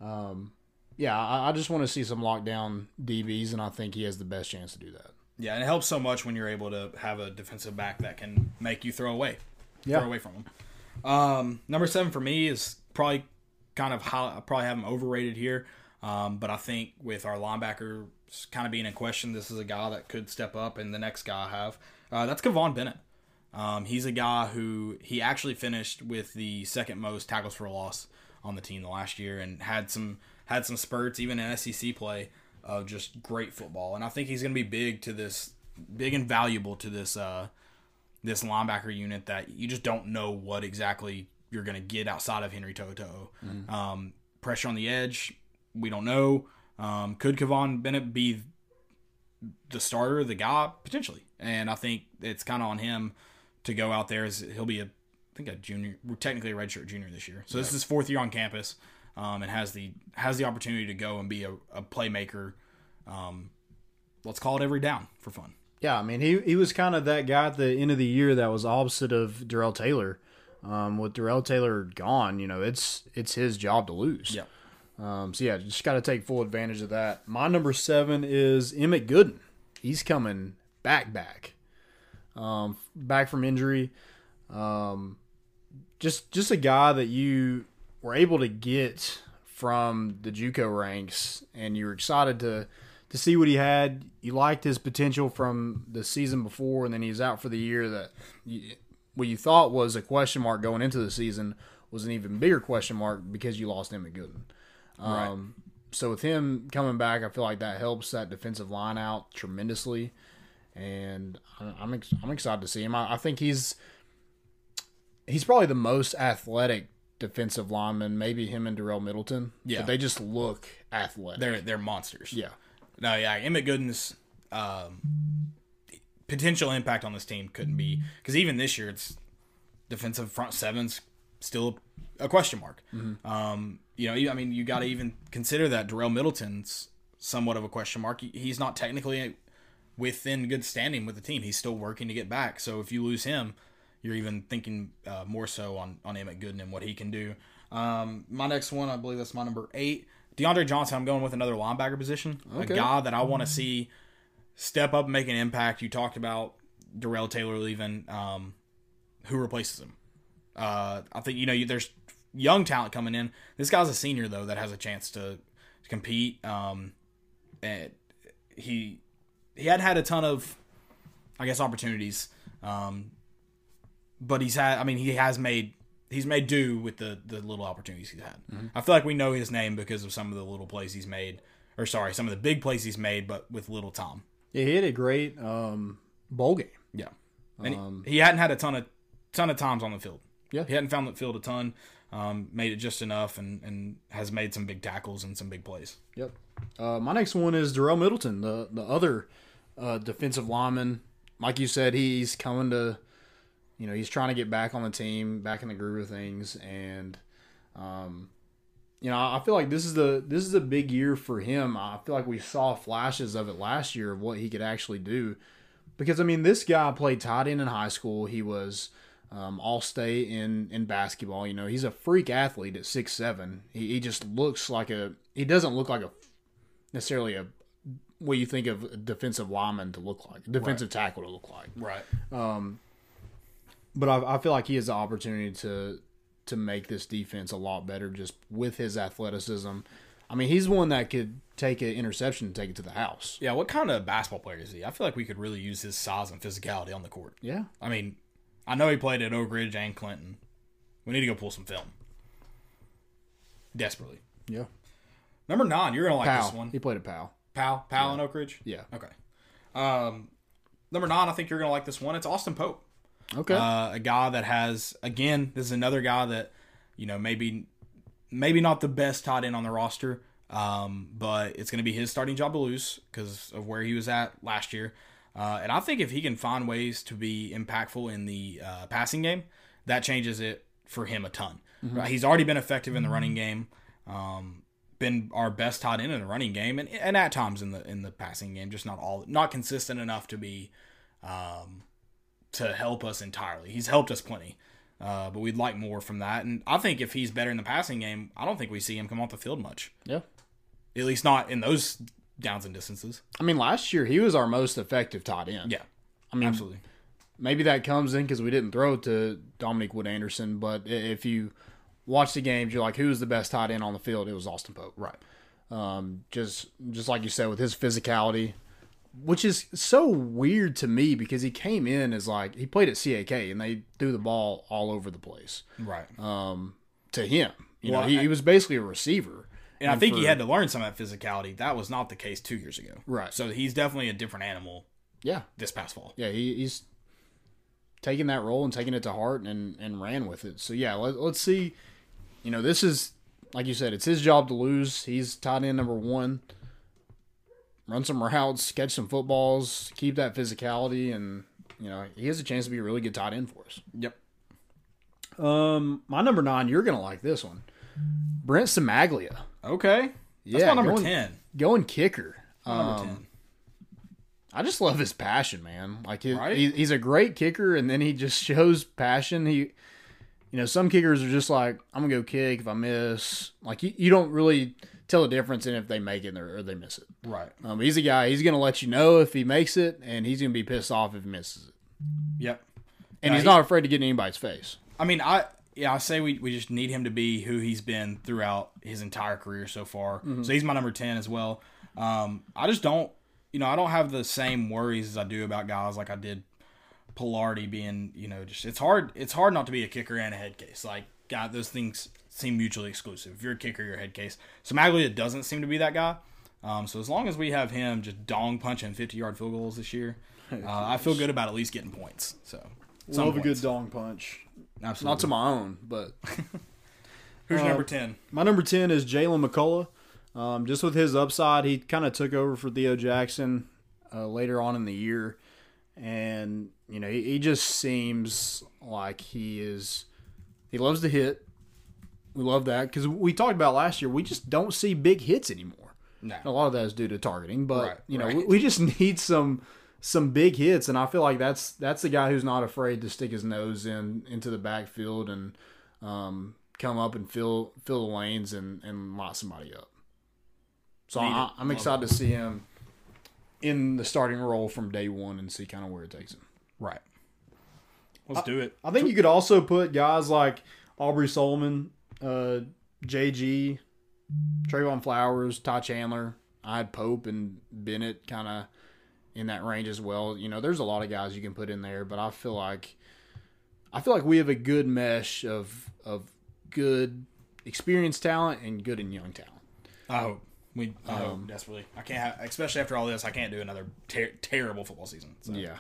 um, yeah, I, I just want to see some lockdown DBs, and I think he has the best chance to do that. Yeah, and it helps so much when you're able to have a defensive back that can make you throw away, Yeah. throw away from him. Um, number seven for me is probably kind of how I probably have him overrated here, um, but I think with our linebackers kind of being in question, this is a guy that could step up, and the next guy I have uh, that's Kivon Bennett. Um, he's a guy who he actually finished with the second most tackles for a loss on the team the last year, and had some had some spurts even in SEC play of just great football. And I think he's going to be big to this, big and valuable to this uh, this linebacker unit that you just don't know what exactly you're going to get outside of Henry To'oTo'o. Um, pressure on the edge, we don't know. Um, could Kivon Bennett be the starter, the guy potentially? And I think it's kind of on him to go out there. As he'll be a, think a junior, technically a redshirt junior this year. So this is his fourth year on campus, um, and has the has the opportunity to go and be a, a playmaker. Um, let's call it every down for fun. Yeah, I mean, he he was kind of that guy at the end of the year that was opposite of Darrell Taylor. Um, with Darrell Taylor gone, you know, it's it's his job to lose. Yeah. Um, so yeah, just got to take full advantage of that. My number seven is Emmett Gooden. He's coming back, back, um, back from injury. Um, just just a guy that you were able to get from the JUCO ranks, and you were excited to to see what he had. You liked his potential from the season before, and then he's out for the year. That you, what you thought was a question mark going into the season was an even bigger question mark because you lost Emmett Gooden. Um, So with him coming back, I feel like that helps that defensive line out tremendously, and I- I'm ex- I'm excited to see him. I, I think he's he's probably the most athletic defensive lineman. Maybe him and Darrell Middleton. Yeah. but they just look athletic. They're they're monsters. yeah, No, yeah, Emmett Gooden's um, potential impact on this team couldn't be because even this year, it's defensive front sevens still a question mark. Um, you know, I mean, you got to even consider that Darrell Middleton's somewhat of a question mark. He's not technically within good standing with the team. He's still working to get back. So if you lose him, you're even thinking uh, more so on on Emmett Gooden and what he can do. Um, my next one, I believe that's my number eight. DeAndre Johnson. I'm going with another linebacker position, Okay. a guy that I want to see step up and make an impact. You talked about Darrell Taylor leaving. Um, who replaces him? Uh, I think you know you, there's young talent coming in. This guy's a senior though that has a chance to, to compete. Um, and he he hadn't had a ton of, I guess, opportunities. Um, but he's had. I mean, he has made he's made do with the the little opportunities he's had. I feel like we know his name because of some of the little plays he's made, or sorry, some of the big plays he's made, but with little Tom. yeah, he had a great um, bowl game. Yeah, and he, he hadn't had a ton of ton of times on the field. Yeah. he hadn't found the field a ton. Um, made it just enough, and and has made some big tackles and some big plays. Yep. Uh, my next one is Darrell Middleton, the the other uh, defensive lineman. Like you said, he's coming to, you know, he's trying to get back on the team, back in the groove of things, and, um, you know, I feel like this is the this is a big year for him. I feel like we saw flashes of it last year of what he could actually do, because I mean, this guy played tight end in high school. He was. Um, all state in in basketball. You know, he's a freak athlete at six seven. He, he just looks like a. He doesn't look like a necessarily a what you think of a defensive lineman to look like, a defensive tackle to look like. Right. But I, I feel like he has the opportunity to to make this defense a lot better just with his athleticism. I mean, he's one that could take an interception and take it to the house. Yeah. What kind of basketball player is he? I feel like we could really use his size and physicality on the court. Yeah. I mean, I know he played at Oak Ridge and Clinton. We need to go pull some film. Desperately. Yeah. Number nine, you're gonna like this one. He played at Powell. Powell, Powell and Oak Ridge. Yeah. Okay. Um, number nine, I think you're gonna like this one. It's Austin Pope. Okay. Uh, a guy that has again, this is another guy that you know maybe maybe not the best tight end on the roster, Um, but it's going to be his starting job to lose because of where he was at last year. Uh, and I think if he can find ways to be impactful in the uh, passing game, that changes it for him a ton. Right? He's already been effective in the running game, um, been our best tight end in the running game, and, and at times in the in the passing game, just not all not consistent enough to be um, to help us entirely. He's helped us plenty. Uh, but we'd like more from that. And I think if he's better in the passing game, I don't think we see him come off the field much. Yeah. At least not in those downs and distances. I mean, last year he was our most effective tight end. Yeah, I mean, absolutely. maybe that comes in because we didn't throw it to Dominick Wood Anderson. But if you watch the games, you're like, who's the best tight end on the field? It was Austin Pope. Right. Um, just just like you said with his physicality, which is so weird to me because he came in as like he played at CAK and they threw the ball all over the place. Right. Um, to him, you Well, know, he, I- he was basically a receiver. and I think he had to learn some of that physicality. That was not the case two years ago. Right. So he's definitely a different animal Yeah, this past fall. yeah, he, he's taking that role and taking it to heart and, and ran with it. So yeah, let, let's see. You know, this is like you said, it's his job to lose. He's tight end number one. Run some routes, catch some footballs, keep that physicality, and you know he has a chance to be a really good tight end for us. Yep. Um, my number nine, you're gonna like this one, Brent Cimaglia, Okay. That's Yeah, my number going- ten. going kicker. Number Um, ten. I just love his passion, man. Like he, Right? he, he's a great kicker, and then he just shows passion. He, you know, some kickers are just like, I'm gonna go kick if I miss. Like you, you don't really tell the difference in if they make it or, they miss it. Right. Um, he's a guy. He's gonna let you know if he makes it, and he's gonna be pissed off if he misses it. Yep. And he's he- not afraid to get in anybody's face. I mean, I yeah, I say we, we just need him to be who he's been throughout his entire career so far. So he's my number ten as well. Um, I just don't, you know, I don't have the same worries as I do about guys like I did Palardy being, you know, just it's hard. It's hard not to be a kicker and a head case. Like, God, those things seem mutually exclusive. If you're a kicker, you're a head case. Cimaglia doesn't seem to be that guy. Um, so as long as we have him just dong punching 50 yard field goals this year, uh, I feel good about at least getting points. So Love a good dong punch. Absolutely. Not to my own, but Who's Uh, number ten? My number 10 is Jaylen McCollough. Um, just with his upside, he kind of took over for Theo Jackson uh, later on in the year. And, you know, he, he just seems like he is, he loves to hit. We love that because we talked about last year, we just don't see big hits anymore. No. A lot of that is due to targeting, but, Right, you know, right. we, we just need some some big hits and I feel like that's that's the guy who's not afraid to stick his nose in into the backfield and um, come up and fill fill the lanes and and lock somebody up. So Need I, I'm Love excited to see him in the starting role from day one and see kind of where it takes him. Right. Let's do it. I think you could also put guys like Aubrey Solomon, uh, JG, Trevon Flowers, Ty Chandler. I had Pope and Bennett kind of in that range as well. You know, there's a lot of guys you can put in there, but I feel like I feel like we have a good mesh of of good experienced talent and good and young talent. I hope we. I Um, hope desperately. I can't. Have, especially after all this, I can't do another ter- terrible football season. So, Yeah.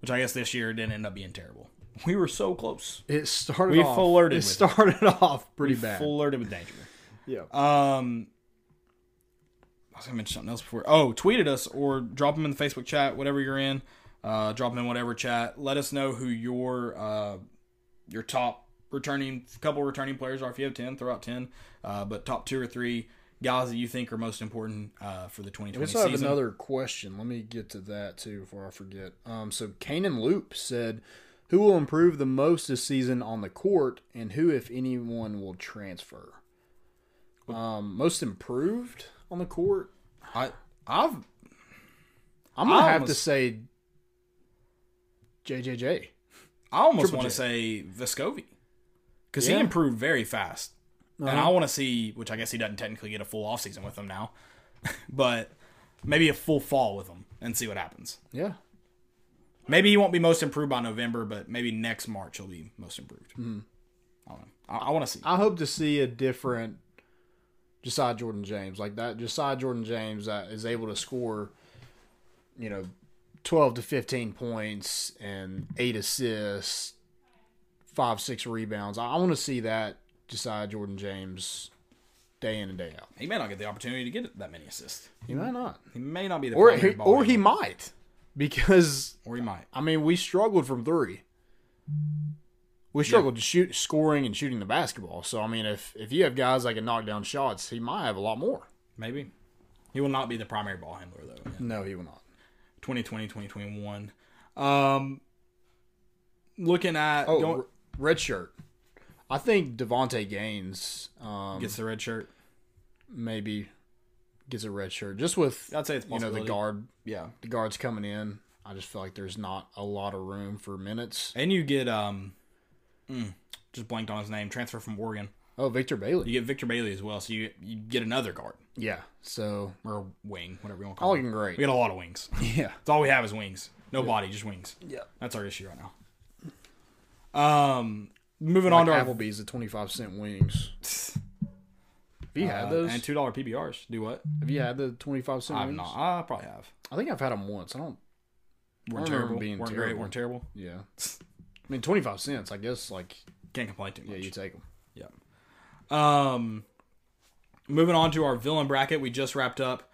Which I guess this year didn't end up being terrible. We were so close. It started We off flirted it with it. started off pretty we bad. flirted with danger. yeah. Um, I was gonna mention something else before. Oh, tweeted us or drop them in the Facebook chat, whatever you're in. Uh, drop them in whatever chat. Let us know who your uh, your top returning couple returning players are. If you have ten, throw out ten. Uh, but top two or three guys that you think are most important uh, for the 2020 season. We also have another question. Let me get to that too before I forget. Um, so Kanan Loop said, "Who will improve the most this season on the court, and who, if anyone, will transfer?" Um, most improved on the court. I I've I'm gonna I have to say JJJ. I almost want to say Vescovi because Yeah. he improved very fast, and Uh-huh. I want to see, which I guess he doesn't technically get a full off season with them now, but maybe a full fall with them and see what happens. Yeah, Maybe he won't be most improved by November, but maybe next March he'll be most improved. Mm-hmm. I don't know. I, I want to see. I hope to see a different Josiah Jordan James like that. Josiah Jordan James that is able to score, you know, twelve to fifteen points and eight assists, five six rebounds. I, I want to see that Josiah Jordan James day in and day out. He may not get the opportunity to get that many assists. He might not, He may not be the or he, or he might, because or he might. I mean we struggled from three. We struggled to shoot, scoring, and shooting the basketball. So I mean, if if you have guys that can knock down shots, he might have a lot more. Maybe. He will not be the primary ball handler though. in No, he will not. 2020, 2021. Um, looking at Oh, going, red shirt. I think Davonte Gaines um, gets the red shirt. maybe gets a red shirt just with I'd say it's you know the guard Yeah, the guards coming in. I just feel like there's not a lot of room for minutes. and you get um, mm, just blanked on his name. Transfer from Oregon. Oh, Victor Bailey. You get Victor Bailey as well, so you you get another guard Yeah. So or wing, whatever you want to call all it. looking great. We got a lot of wings. Yeah. That's all we have is wings. No body, just wings. Yeah. That's our issue right now. Um, moving Like on to our Applebee's at twenty five cent wings. Have you had uh, those? and two dollar PBRs. Do what? have you had the twenty five cent I've not. I probably have. I think I've had them once. I don't. Weren't terrible. being weren't great. terrible. Weren't terrible. Yeah. I mean, twenty five cents. I guess like Can't complain too much. yeah, you take them. Yeah. Um, moving on to our villain bracket, we just wrapped up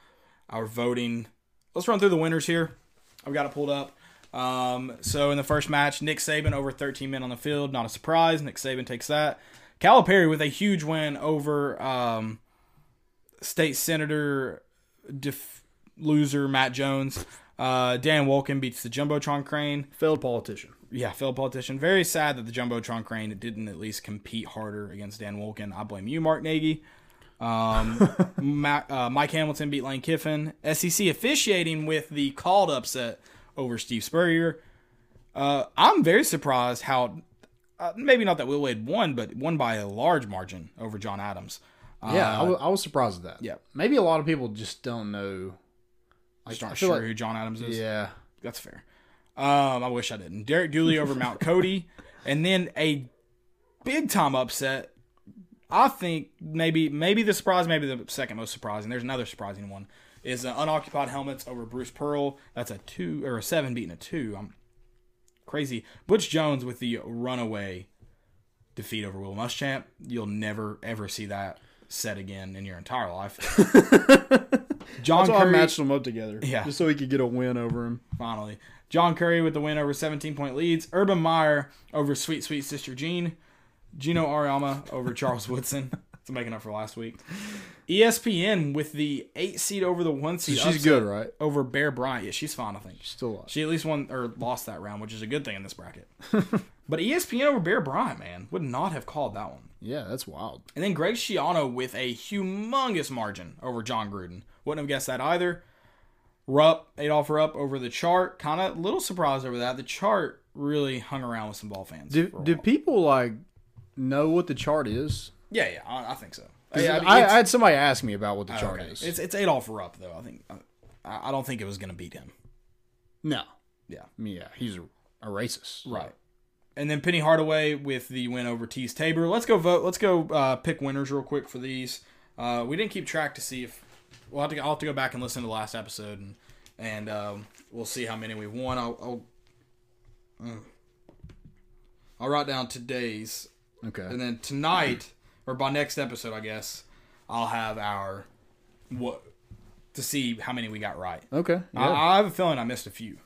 our voting. Let's run through the winners here. I've got it pulled up. Um, so in the first match, Nick Saban over 13 men on the field. Not a surprise. Nick Saban takes that. Calipari with a huge win over um, state senator def- loser Matt Jones. Uh, Dan Wolken beats the Jumbotron Crane Failed politician. yeah, failed politician. Very sad that the Jumbotron crane didn't at least compete harder against Dan Wolken. I blame you, Mark Nagi. Um, uh, Mike Hamilton beat Lane Kiffin. SEC officiating with the called upset over Steve Spurrier. Uh, I'm very surprised how, uh, maybe not that Will Wade won, but won by a large margin over John Adams. Uh, Yeah, I wa- was surprised at that. yeah. Maybe a lot of people just don't know. just I aren't sure like- who John Adams is. Yeah. That's fair. Um, I wish I didn't. Derek Dooley over Mount Cody, and then a big time upset. I think maybe maybe the surprise, maybe the second most surprising. There's another surprising one. Is uh, unoccupied helmets over Bruce Pearl. That's a two or a seven beating a two. I'm crazy. Butch Jones with the runaway defeat over Will Muschamp. You'll never ever see that set again in your entire life. John That's Currie, matched them up together. Yeah. Just so he could get a win over him. finally. John Currie with the win over 17 point leads. Urban Meyer over Sweet Sweet Sister Jean. Geno Auriemma over Charles Woodson. It's making up for last week. ESPN with the eight seed over the one seed. She's good, right? Over Bear Bryant. Yeah, she's fine, I think. Still alive. She at least won or lost that round, which is a good thing in this bracket. but ESPN over Bear Bryant, man, would not have called that one. Yeah, that's wild. And then Greg Schiano with a humongous margin over John Gruden. Wouldn't have guessed that either. Rupp, Adolph Rupp over the chart. Kind of a little surprised over that. The chart really hung around with some ball fans. Do do people like know what the chart is? Yeah, yeah, I, I think so. Yeah, I, I mean, I, it's- had somebody ask me about what the oh, chart okay. is. It's it's Adolph Rupp though. I think I, I don't think it was going to beat him. no. Yeah, I yeah, he's a, a racist. right. And then Penny Hardaway with the win over Teez Tabor. Let's go vote. Let's go uh, pick winners real quick for these. Uh, we didn't keep track to see if we'll have to. I'll have to go back and listen to the last episode and and um, we'll see how many we won. I'll I'll, mm. I'll write down today's Okay. and then tonight or by next episode, I guess I'll have our what to see how many we got right. Okay. Yeah. I, I have a feeling I missed a few.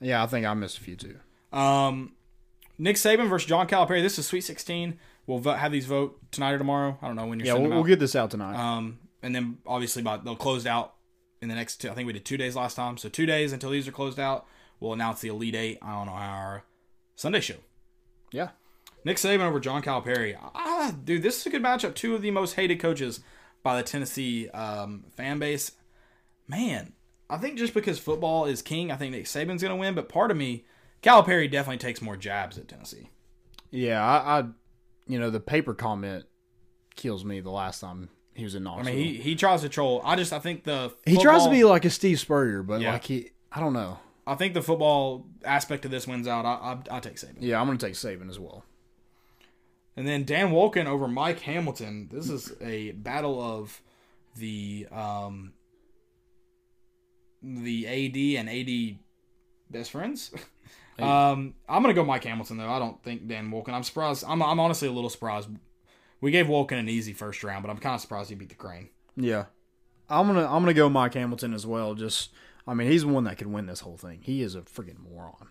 yeah, I think I missed a few too. Um, Nick Saban versus John Calipari. This is Sweet 16. We'll vote, have these vote tonight or tomorrow. I don't know when you're Yeah, we'll, we'll get this out tonight. um, and then obviously by they'll close out in the next two. I think we did two days last time, so two days until these are closed out. We'll announce the Elite Eight on our Sunday show. yeah. Nick Saban over John Calipari. Ah, dude, this is a good matchup. Two of the most hated coaches by the Tennessee um, fan base. Man, I think just because football is king, I think Nick Saban's going to win. But part of me, Calipari definitely takes more jabs at Tennessee. Yeah, I, I, you know, the paper comment kills me. The last time he was in Knoxville. I mean, he, he tries to troll. I just I think the he tries to be like a Steve Spurrier, but Yeah. like he, I don't know. I think the football aspect of this wins out. I I, I take Saban. Yeah, I'm gonna take Saban as well. And then Dan Wolken over Mike Hamilton. This is a battle of the um, the AD and AD best friends. um, I'm gonna go Mike Hamilton though. I don't think Dan Wolken. I'm surprised. I'm I'm honestly a little surprised We gave Wolken an easy first round, but I'm kind of surprised he beat the Crane. Yeah, I'm gonna I'm gonna go Mike Hamilton as well. Just I mean, he's the one that could win this whole thing. He is a freaking moron.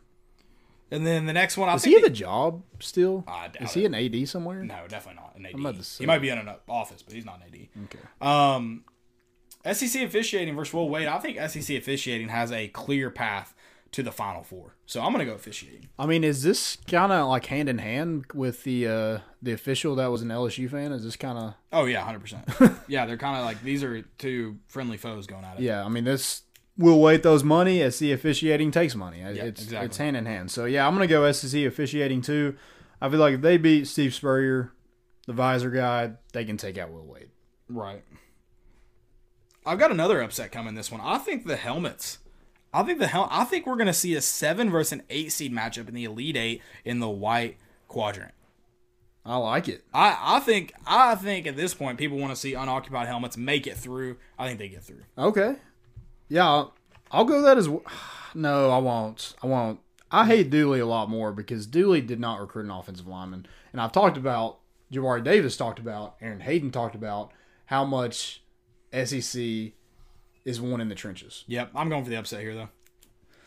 And then the next one, I think he have a job still? Is he an AD somewhere? no, definitely not an AD. about to say. He might be in an office, but he's not an AD. Okay. Um, SEC officiating versus Will Wade. I think SEC officiating has a clear path to the Final Four. So I'm gonna go officiating. I mean, is this kind of like hand in hand with the uh, the official that was an LSU fan? Is this kind of Oh yeah, hundred percent. Yeah, they're kind of like these are two friendly foes going at it. yeah? I mean, this will wait those money as the officiating takes money. it's exactly. it's hand in hand. So yeah, I'm gonna go SEC officiating too. I feel like if they beat Steve Spurrier, the visor guy, they can take out Will Wade. Right. I've got another upset coming this one. I think the helmets. I think the hel- I think we're gonna see a seven versus an eight seed matchup in the Elite Eight in the white quadrant. I like it. I, I think I think at this point people want to see unoccupied helmets make it through. I think they get through. Okay. Yeah, I'll, I'll go that as well. No, I won't. I won't. I hate Dooley a lot more because Dooley did not recruit an offensive lineman. And I've talked about, Jabari Davis talked about, Aaron Hayden talked about how much SEC is one in the trenches. Yep, I'm going for the upset here though.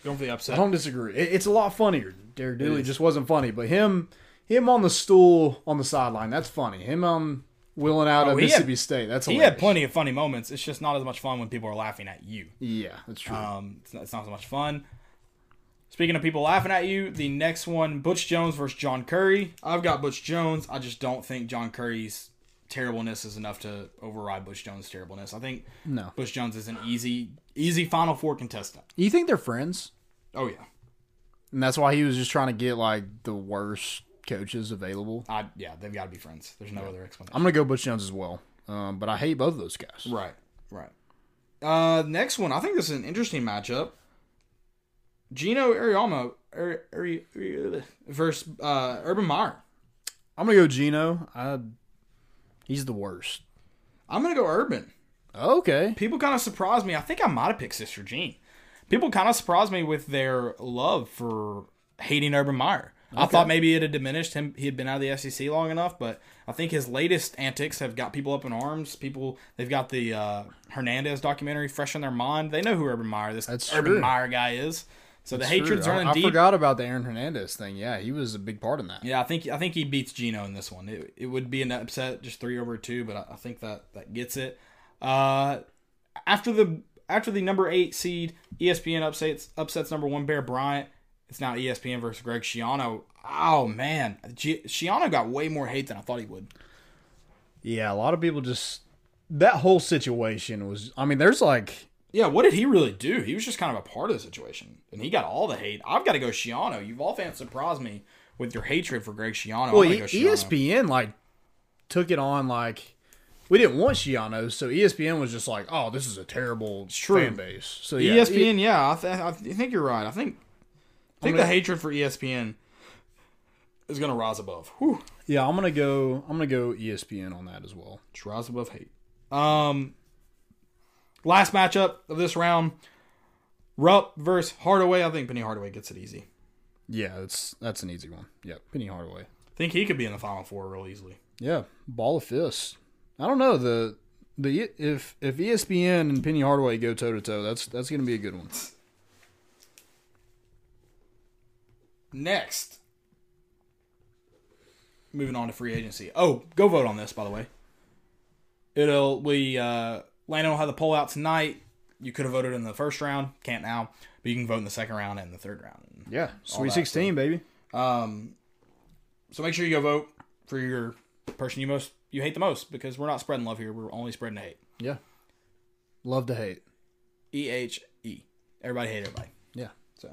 Going for the upset. I don't disagree. It, it's a lot funnier. Derek Dooley just wasn't funny, but him him on the stool on the sideline, that's funny. Him um willing out Oh, of he had- Mississippi State, that's a. He had plenty of funny moments. It's just not as much fun when people are laughing at you. Yeah, that's true. Um, it's not, it's not as much fun. Speaking of people laughing at you, the next one, Butch Jones versus John Currie. I've got Butch Jones. I just don't think John Currie's terribleness is enough to override Butch Jones' terribleness. I think no. Butch Jones is an easy, easy Final Four contestant. You think they're friends? Oh yeah, And that's why he was just trying to get like the worst coaches available. I yeah, they've got to be friends. There's no other explanation. I'm gonna go Butch Jones as well, um, but I hate both of those guys. Right, right. Uh, next one. I think this is an interesting matchup. Geno Auriemma Ari, Ari, Ari- versus uh, Urban Meyer. I'm gonna go Geno. I, he's the worst. I'm gonna go Urban. Okay. People kind of surprised me. I think I might have picked Sister Jean. People kind of surprised me with their love for hating Urban Meyer. I thought maybe it had diminished him. He had been out of the SEC long enough, but I think his latest antics have got people up in arms. People, they've got the uh, Hernandez documentary fresh in their mind. They know who Urban Meyer, this That's Urban true. Meyer guy is. So the hatred's I, running I deep. forgot about the Aaron Hernandez thing. Yeah, he was a big part in that. Yeah, I think I think he beats Geno in this one. It, it would be an upset, just three over two, but I, I think that that gets it. Uh, after the after the number eight seed, ESPN upsets upsets number one Bear Bryant. It's now ESPN versus Greg Schiano. Oh man, G- Schiano got way more hate than I thought he would. Yeah, a lot of people just that whole situation was. I mean, there's like Yeah, what did he really do? He was just kind of a part of the situation, and he got all the hate. I've got to go Schiano. You've all fans surprised me with your hatred for Greg Schiano. well, E-. ESPN like took it on like we didn't want Schiano, so ESPN was just like, oh, this is a terrible fan base. So yeah, ESPN, yeah, I, th- I think you're right. I think think gonna- the hatred for ESPN is gonna rise above. Whew. yeah, I'm gonna go. I'm gonna go ESPN on that as well. Just rise above hate. Um, last matchup of this round, Rupp versus Hardaway. I think Penny Hardaway gets it easy. Yeah, that's that's an easy one. Yeah, Penny Hardaway. think he could be in the final four real easily. Yeah, ball of fists. I don't know the the if if ESPN and Penny Hardaway go toe to toe, that's that's gonna be a good one. Next, moving on to free agency. Oh, go vote on this, by the way. It'll we uh Landon will have the poll out tonight. You could have voted in the first round, can't now, but you can vote in the second round and the third round. Yeah, Sweet Sixteen, baby. Um, so make sure you go vote for your person you most you hate the most because we're not spreading love here. We're only spreading hate. Yeah, love to hate. E H E. Everybody hate everybody. Yeah, So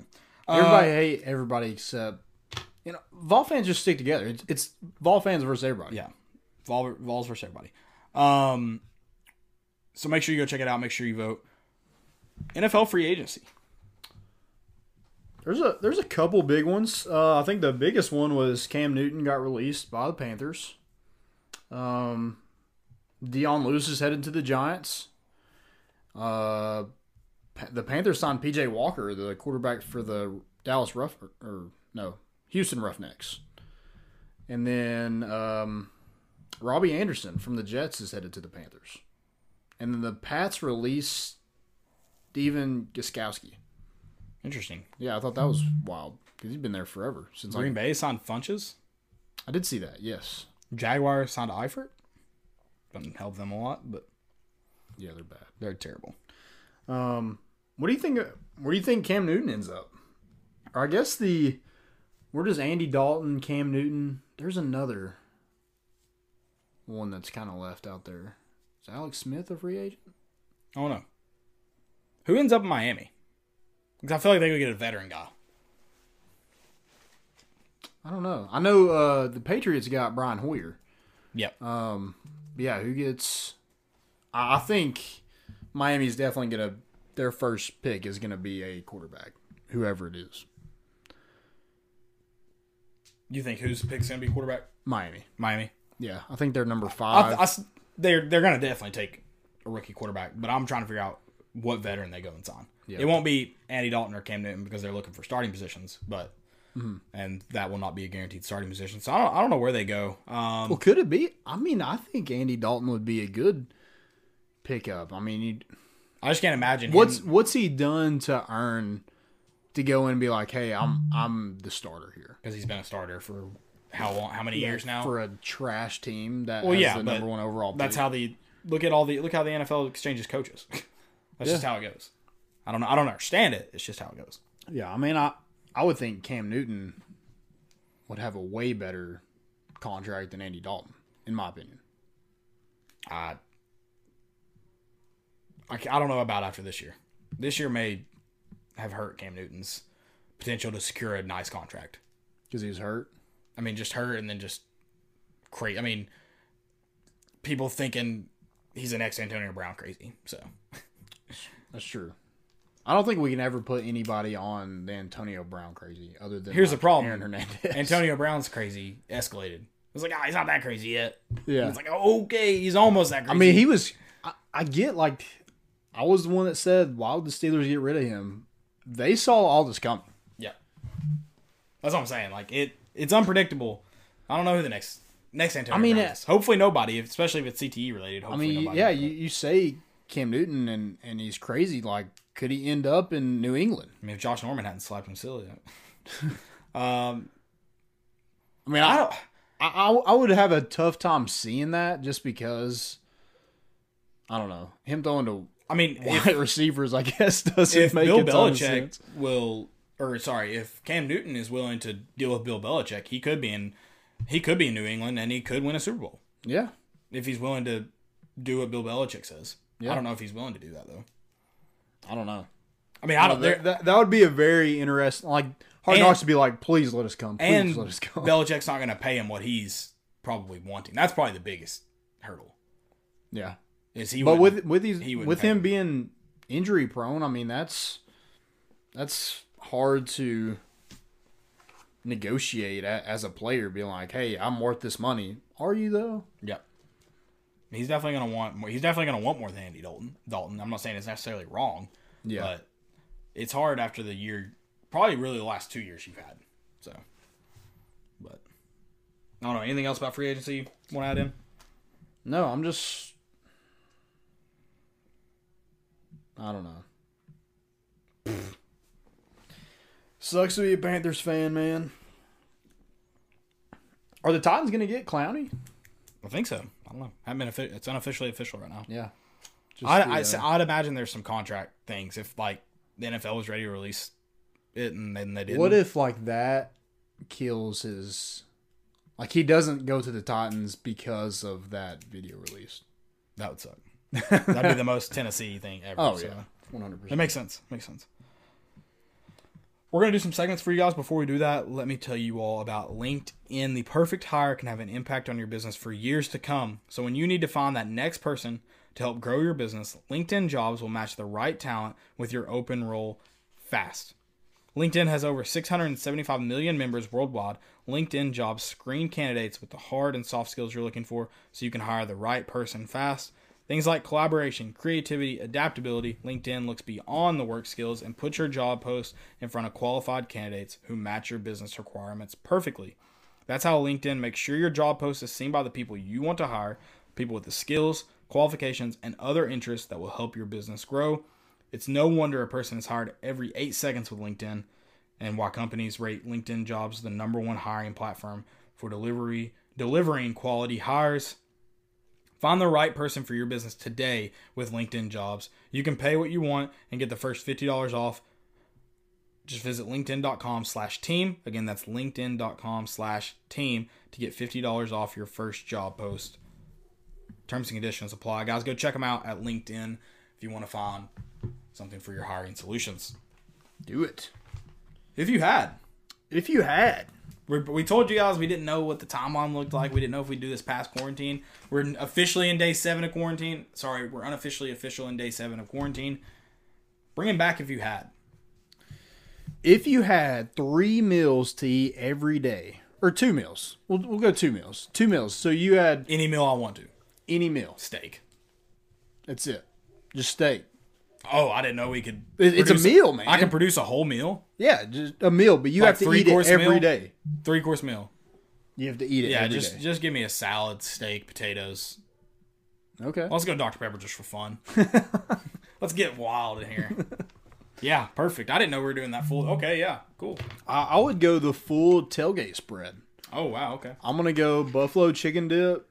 everybody uh, hate everybody except you know Vol fans just stick together. It's, it's Vol fans versus everybody. Yeah, Vol, Vols versus everybody. Um, so make sure you go check it out. Make sure you vote. NFL free agency. There's a there's a couple big ones. Uh, I think the biggest one was Cam Newton got released by the Panthers. Um, Dion Lewis is headed to the Giants. Uh, Pa- the Panthers signed PJ Walker, the quarterback for the Dallas Rough or, no Houston Roughnecks. And then um, Robbie Anderson from the Jets is headed to the Panthers, and then the Pats release Stephen Gostkowski. Interesting. Yeah, I thought that was wild because he's been there forever since Green like, Bay signed Funchess. I did see that. Yes. Jaguars signed Eifert. Doesn't help them a lot, but Yeah, they're bad. they're terrible. Um, what do you think? Where do you think Cam Newton ends up? Or I guess the where does Andy Dalton, Cam Newton? There's another one that's kind of left out there. Is Alex Smith a free agent? I don't know. Who ends up in Miami? Because I feel like they could get a veteran guy. I don't know. I know uh, the Patriots got Brian Hoyer. Yep. Um, yeah, who gets? I I think Miami's definitely gonna. Their first pick is gonna be a quarterback, whoever it is. you think whose pick's gonna be quarterback? Miami. Miami. Yeah, I think they're number I, five. They're they're gonna definitely take a rookie quarterback, but I'm trying to figure out what veteran they go and sign. Yeah. It won't be Andy Dalton or Cam Newton because they're looking for starting positions, but Mm-hmm. and that will not be a guaranteed starting position. So I don't I don't know where they go. Um, Well, could it be? I mean, I think Andy Dalton would be a good pickup. I mean, he, I just can't imagine what's him- what's he done to earn to go in and be like, hey, I'm I'm the starter here because he's been a starter for how long? How many years now? for a trash team that Well, yeah, the number one overall. That's pick. how the look at all the look how the NFL exchanges coaches. That's just how it goes. I don't know. I don't understand it. It's just how it goes. Yeah, I mean, I I would think Cam Newton would have a way better contract than Andy Dalton, in my opinion. I, I I don't know about after this year. This year may have hurt Cam Newton's potential to secure a nice contract. Because he's hurt. I mean, just hurt and then just crazy. I mean, people thinking he's an ex Antonio Brown crazy. So That's true. I don't think we can ever put anybody on the Antonio Brown crazy other than Here's the like, problem. Aaron Hernandez. Antonio Brown's crazy escalated. It's like, ah, he's not that crazy yet. yeah. It's like, oh, okay, he's almost that crazy. I mean, he was. I, I get like, I was the one that said, "Why would the Steelers get rid of him?" They saw all this coming. Yeah. That's what I'm saying. Like it it's unpredictable. I don't know who the next next Antonio I mean, Brown is. Hopefully nobody, especially if it's CTE related. I mean, nobody. yeah, you, you say Cam Newton and and he's crazy. Like, could he end up in New England? I mean, if Josh Norman hadn't slapped him silly. um, I mean, I don't. I, I, I would have a tough time seeing that just because I don't know him throwing to I mean, if, receivers. I guess doesn't if make Bill a ton of Belichick sense. will, or sorry, if Cam Newton is willing to deal with Bill Belichick, he could be in, he could be in New England and he could win a Super Bowl Yeah, if he's willing to do what Bill Belichick says. Yeah. I don't know if he's willing to do that though. I don't know. I mean, I don't. that, that, that would be a very interesting. Like hard And- knocks to be like, please let us come. Please and let us come. Belichick's not going to pay him what he's probably wanting. That's probably the biggest hurdle. yeah, Is he? but with with these he with him being injury prone, I mean that's that's hard to negotiate as a player. Being like, hey, I'm worth this money. Are you though? yeah, he's definitely going to want more. He's definitely going to want more than Andy Dalton. Dalton. I'm not saying it's necessarily wrong, Yeah. but it's hard after the year, probably really the last two years you've had. So, but I don't know. Anything else about free agency want to add in? No, I'm just. I don't know. Sucks to be a Panthers fan, man. Are the Titans gonna get Clowney? I think so. I don't know. Haven't been offi- It's unofficially official right now. Yeah. Just I, the, I, uh, I'd imagine there's some contract things if like the NFL was ready to release it and then they didn't. what if like that kills his? Like he doesn't go to the Titans because of that video release. that would suck? That'd be the most Tennessee thing ever. Oh so. yeah, one hundred percent. It makes sense. Makes sense. We're gonna do some segments for you guys. Before we do that, let me tell you all about LinkedIn. The perfect hire can have an impact on your business for years to come. So when you need to find that next person to help grow your business, LinkedIn Jobs will match the right talent with your open role fast. LinkedIn has over 675 million members worldwide. LinkedIn Jobs screen candidates with the hard and soft skills you're looking for so you can hire the right person fast. Things like collaboration, creativity, adaptability. LinkedIn looks beyond the work skills and puts your job post in front of qualified candidates who match your business requirements perfectly. That's how LinkedIn makes sure your job post is seen by the people you want to hire, people with the skills, qualifications, and other interests that will help your business grow. It's no wonder a person is hired every eight seconds with LinkedIn, and why companies rate LinkedIn jobs the number one hiring platform for delivery delivering quality hires. Find the right person for your business today with LinkedIn Jobs. You can pay what you want and get the first $50 off. Just visit linkedin.com slash team. Again, that's linkedin.com slash team to get $50 off your first job post. Terms and conditions apply. Guys, go check them out at LinkedIn if you want to find something for your hiring solutions. Do it. If you had, If you had. We we told you guys we didn't know what the timeline looked like. We didn't know if we'd do this past quarantine. We're officially in day seven of quarantine. Sorry, we're unofficially official in day seven of quarantine. Bring him back if you had. If you had three meals to eat every day, or two meals, we'll, we'll go two meals. Two meals. So you had Any meal I want to. any meal. Steak. That's it. Just steak. Oh, I didn't know we could. It- it's a produce meal, man. I can produce a whole meal, Yeah, just a meal, but you Like have to three eat it course every meal? day. three course meal. You have to eat it Yeah, every just day. just give me a salad, steak, potatoes. Okay. Let's go Dr Pepper just for fun. Let's get wild in here. Yeah, perfect. I didn't know we were doing that full. Okay, yeah, cool. I, I would go the full tailgate spread. Oh wow, okay. I'm gonna go buffalo chicken dip,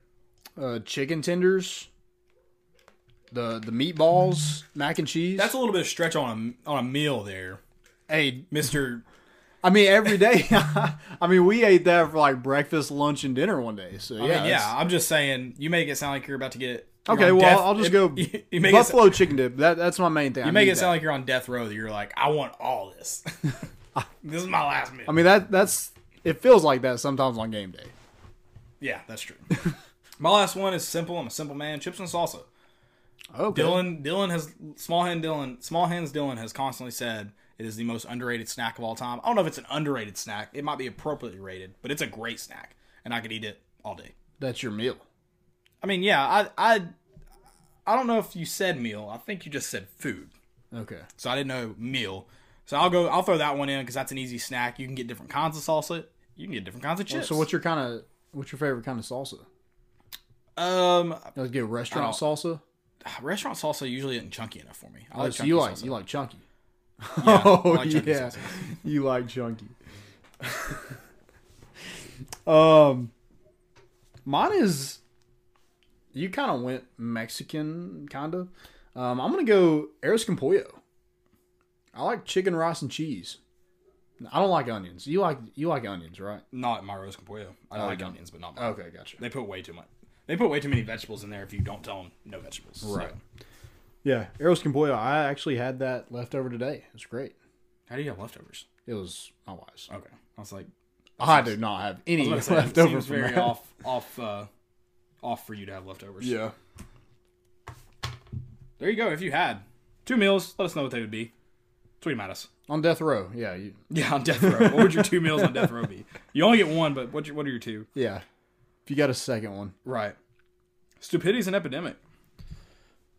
uh, chicken tenders, the the meatballs, mac and cheese. That's a little bit of stretch on a on a meal there, hey, Mister. I mean every day. I mean we ate that for like breakfast, lunch, and dinner one day. So yeah, I mean, yeah. I'm just saying. You make it sound like you're about to get. Okay, well death- I'll just go You, you make it, buffalo chicken dip. That that's my main thing. you make it sound like you're on death row. That you're like, I want all this. this is my last meal. I mean that that's it feels like that sometimes on game day. yeah, that's true. my last one is simple. I'm a simple man. Chips and salsa. Okay. Dylan, Dylan has small hand Dylan, small hands Dylan has constantly said it is the most underrated snack of all time. I don't know if it's an underrated snack. It might be appropriately rated, but it's a great snack, and I could eat it all day. That's your meal. I mean, yeah, I, I, I don't know if you said meal. I think you just said food, Okay. so I didn't know meal. So I'll go. I'll throw that one in because that's an easy snack. You can get different kinds of salsa. You can get different kinds of chips. So what's your kind of what's your favorite kind of salsa? um Let's get restaurant salsa. Restaurant salsa usually isn't chunky enough for me. I Oh, like so chunky you like salsa. you like chunky. Yeah, oh like chunky yeah, salsa. you like chunky. um, mine is. You kind of went Mexican, kind of. Um, I'm gonna go arroz con pollo. I like chicken, rice, and cheese. I don't like onions. You like you like onions, right? Not my arroz con pollo. I Oh, like don't. onions, but not my. Okay, gotcha. They put way too much. They put way too many vegetables in there. If you don't tell them no vegetables, So, Right. Yeah, arroz con pollo. I actually had that leftover today. It's great. how do you have leftovers? It was my wife's. Okay, I was like, I do not have any say, left it seems very that. off, off, uh, off for you to have leftovers. Yeah. There you go. If you had two meals, let us know what they would be. Tweet them at us. On death row. Yeah. You, Yeah, on death row. what would your two meals on death row be? You only get one, but what? What are your two? yeah. You got a second one, Right. Stupidity's an epidemic.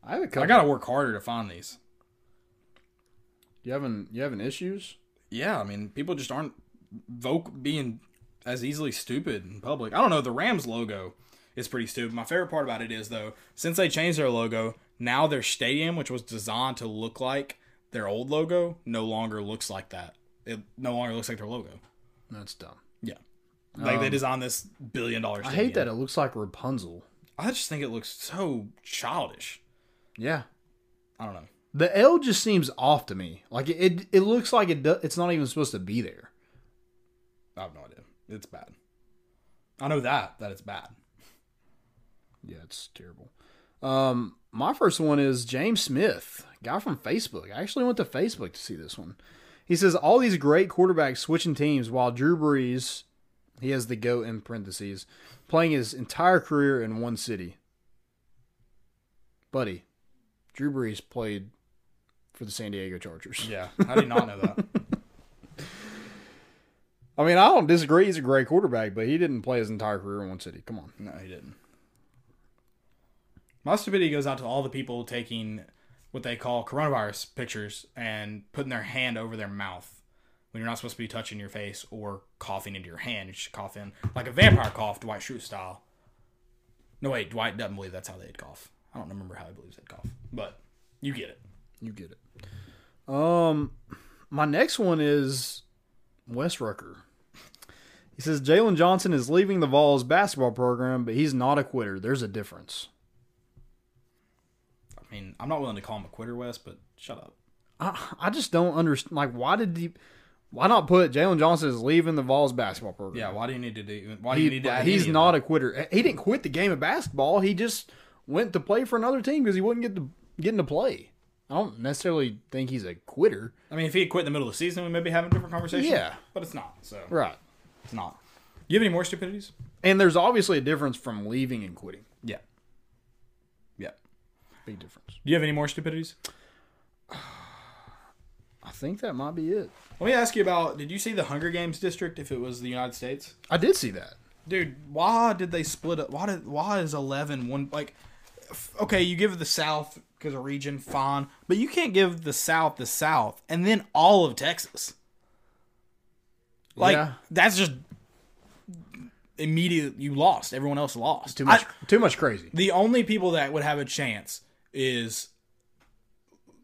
I have a couple. I gotta work harder to find these. You having you having issues? Yeah, I mean, people just aren't voc being as easily stupid in public. I don't know. The Rams logo is pretty stupid. My favorite part about it is though, since they changed their logo, now their stadium, which was designed to look like their old logo, no longer looks like that. It no longer looks like their logo. That's dumb. Like they designed this billion dollar. Um, I hate that it looks like Rapunzel. I just think it looks so childish. Yeah. I don't know. The L just seems off to me. Like it, it, it looks like it. Do, it's not even supposed to be there. I have no idea. It's bad. I know that that it's bad. Yeah, it's terrible. Um, my first one is James Smith, guy from Facebook. I actually went to Facebook to see this one. He says all these great quarterbacks switching teams while Drew Brees, he has the goat in parentheses, playing his entire career in one city. Buddy, Drew Brees played for the San Diego Chargers. Yeah. How did you not know that? I mean, I don't disagree. He's a great quarterback, but he didn't play his entire career in one city. Come on. No, he didn't. My stupidity goes out to all the people taking what they call coronavirus pictures and putting their hand over their mouth when you're not supposed to be touching your face or coughing into your hand. You should cough in like a vampire cough, Dwight Schrute style. No, wait, Dwight doesn't believe that's how they'd cough. I don't remember how he believes they'd cough, but you get it. You get it. Um, my next one is Wes Rucker. He says Jalen Johnson is leaving the Vols basketball program, but he's not a quitter. There's a difference. I mean, I'm not willing to call him a quitter, Wes, but shut up. I, I just don't understand. Like, why did he? Why not put Jalen Johnson is leaving the Vols basketball program? Yeah, why do you need to do? Why do He- you need to? he's not a quitter. He didn't quit the game of basketball. He just went to play for another team because he wouldn't get to getting to play. I don't necessarily think he's a quitter. I mean, if he had quit in the middle of the season, we maybe have a different conversation. Yeah. but it's not. So Right. it's not. You have any more stupidities? And there's obviously a difference from leaving and quitting. Yeah. Yeah. Big difference. Do you have any more stupidities? I think that might be it. Let me ask you about. Did you see the Hunger Games district? If it was the United States, I did see that. dude, why did they split up? Why did? Why is eleven one? Like, okay, you give the South because of region, fine, but you can't give the South the South and then all of Texas. Like Yeah. that's just immediate. You lost. Everyone else lost. Too much. I- too much crazy. the only people that would have a chance is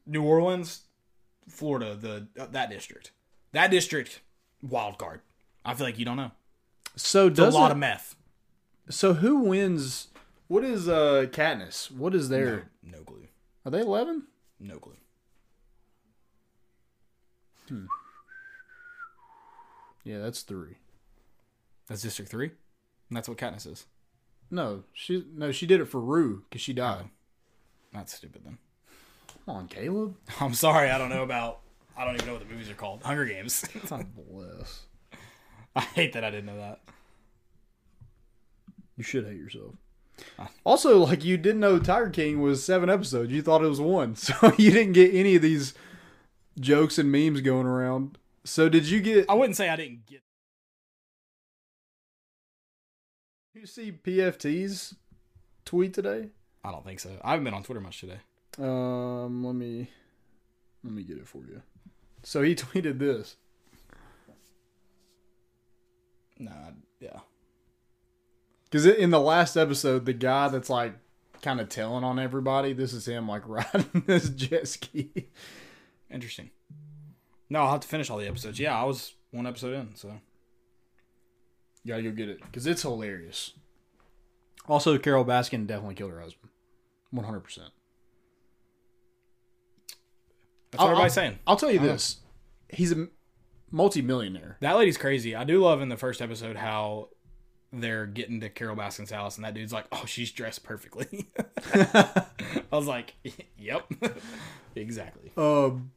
New Orleans, Florida, the uh, that district. That district wild card. I feel like you don't know. So It's a does lot of meth. So who wins? What is uh Katniss? What is their? No clue. Are they eleven? No clue. Yeah, that's three. That's District Three. And that's what Katniss is. No, she no she did it for Rue because she died. That's stupid then. Come on, Caleb. I'm sorry. I don't know about. I don't even know what the movies are called. Hunger Games. God bless. I hate that I didn't know that. You should hate yourself. Also, like you didn't know Tiger King was seven episodes. You thought it was one, so you didn't get any of these jokes and memes going around. So did you get? I wouldn't say I didn't get. You see PFT's tweet today? I don't think so. I haven't been on Twitter much today. Um, let me let me get it for you. So he tweeted this. Nah, yeah. Because in the last episode, the guy that's like kind of telling on everybody, this is him like riding this jet ski. Interesting. No, I'll have to finish all the episodes. Yeah, I was one episode in, so. You gotta go get it because it's hilarious. Also, Carole Baskin definitely killed her husband. 100%. That's I'll, what everybody's i saying. I'll tell you this: he's a multi-millionaire. That lady's crazy. I do love in the first episode how they're getting to Carole Baskin's house, and that dude's like, "Oh, she's dressed perfectly." I was like, "Yep, exactly." Um,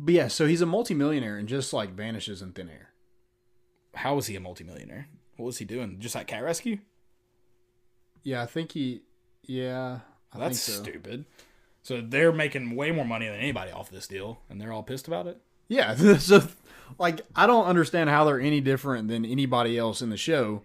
but yeah, so he's a multi-millionaire and just like vanishes in thin air. How was he a multi-millionaire? What was he doing? Just like cat rescue? Yeah, I think he. Yeah, I that's so. stupid. So they're making way more money than anybody off this deal, and they're all pissed about it. Yeah, so like I don't understand how they're any different than anybody else in the show.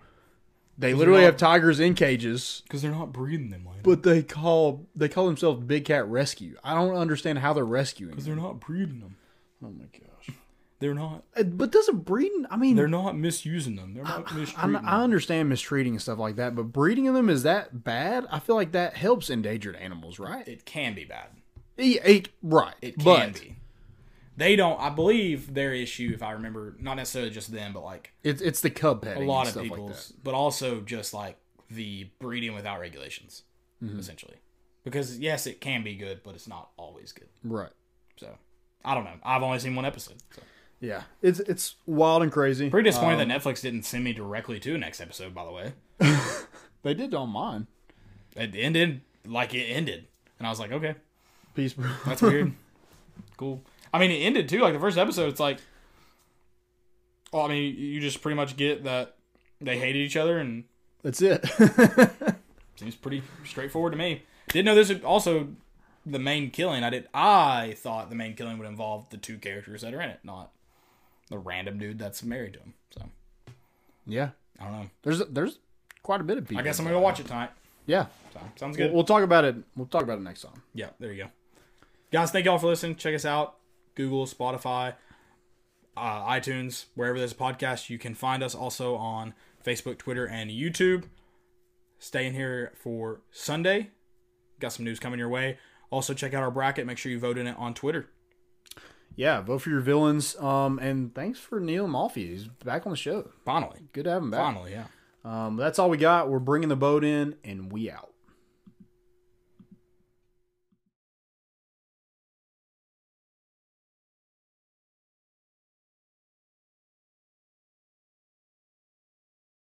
They literally not- have tigers in cages, Because they're not breeding them, Landon. but they call they call themselves Big Cat Rescue. I don't understand how they're rescuing. Because they're not breeding them. Oh my gosh! They're not. Uh, But doesn't breeding? I mean, They're not misusing them. They're not I, mistreating. I understand mistreating and stuff like that, but breeding them is that bad? I feel like that helps endangered animals, right? It can be bad. Eh, eh, right. It can but be. They don't. I believe their issue, if I remember, not necessarily just them, but like It's it's the cub petting. a lot and of stuff like people's, that. but also just like the breeding without regulations, Mm-hmm. essentially. Because yes, it can be good, but it's not always good. Right. So I don't know. I've only seen one episode. So. Yeah. It's it's wild and crazy. Pretty disappointed Um, that Netflix didn't send me directly to the next episode. By the way, They did on mine. it ended like it ended, and I was like, okay, Peace, bro. that's weird. cool. I mean, it ended too. Like the first episode, it's like, well, I mean, you just pretty much get that they hated each other, and That's it. seems pretty straightforward to me. Didn't know this also the main killing. I did. I thought the main killing would involve the two characters that are in it, not the random dude that's married to him. So yeah. I don't know. There's there's quite a bit of people. I guess I'm gonna go watch it tonight. Yeah. So sounds We'll, good. we'll talk about it. We'll talk about it next time. Yeah, there you go. Guys, thank y'all for listening. Check us out. Google, Spotify, uh, iTunes, wherever there's a podcast. You can find us also on Facebook, Twitter, and YouTube. Stay in here for Sunday. Got some news coming your way. Also, check out our bracket. Make sure you vote in it on Twitter. Yeah, vote for your villains. Um, and thanks for Neil Malfi. He's back on the show. Finally. Good to have him back. Finally, yeah. Um, that's all we got. We're bringing the boat in, and we out.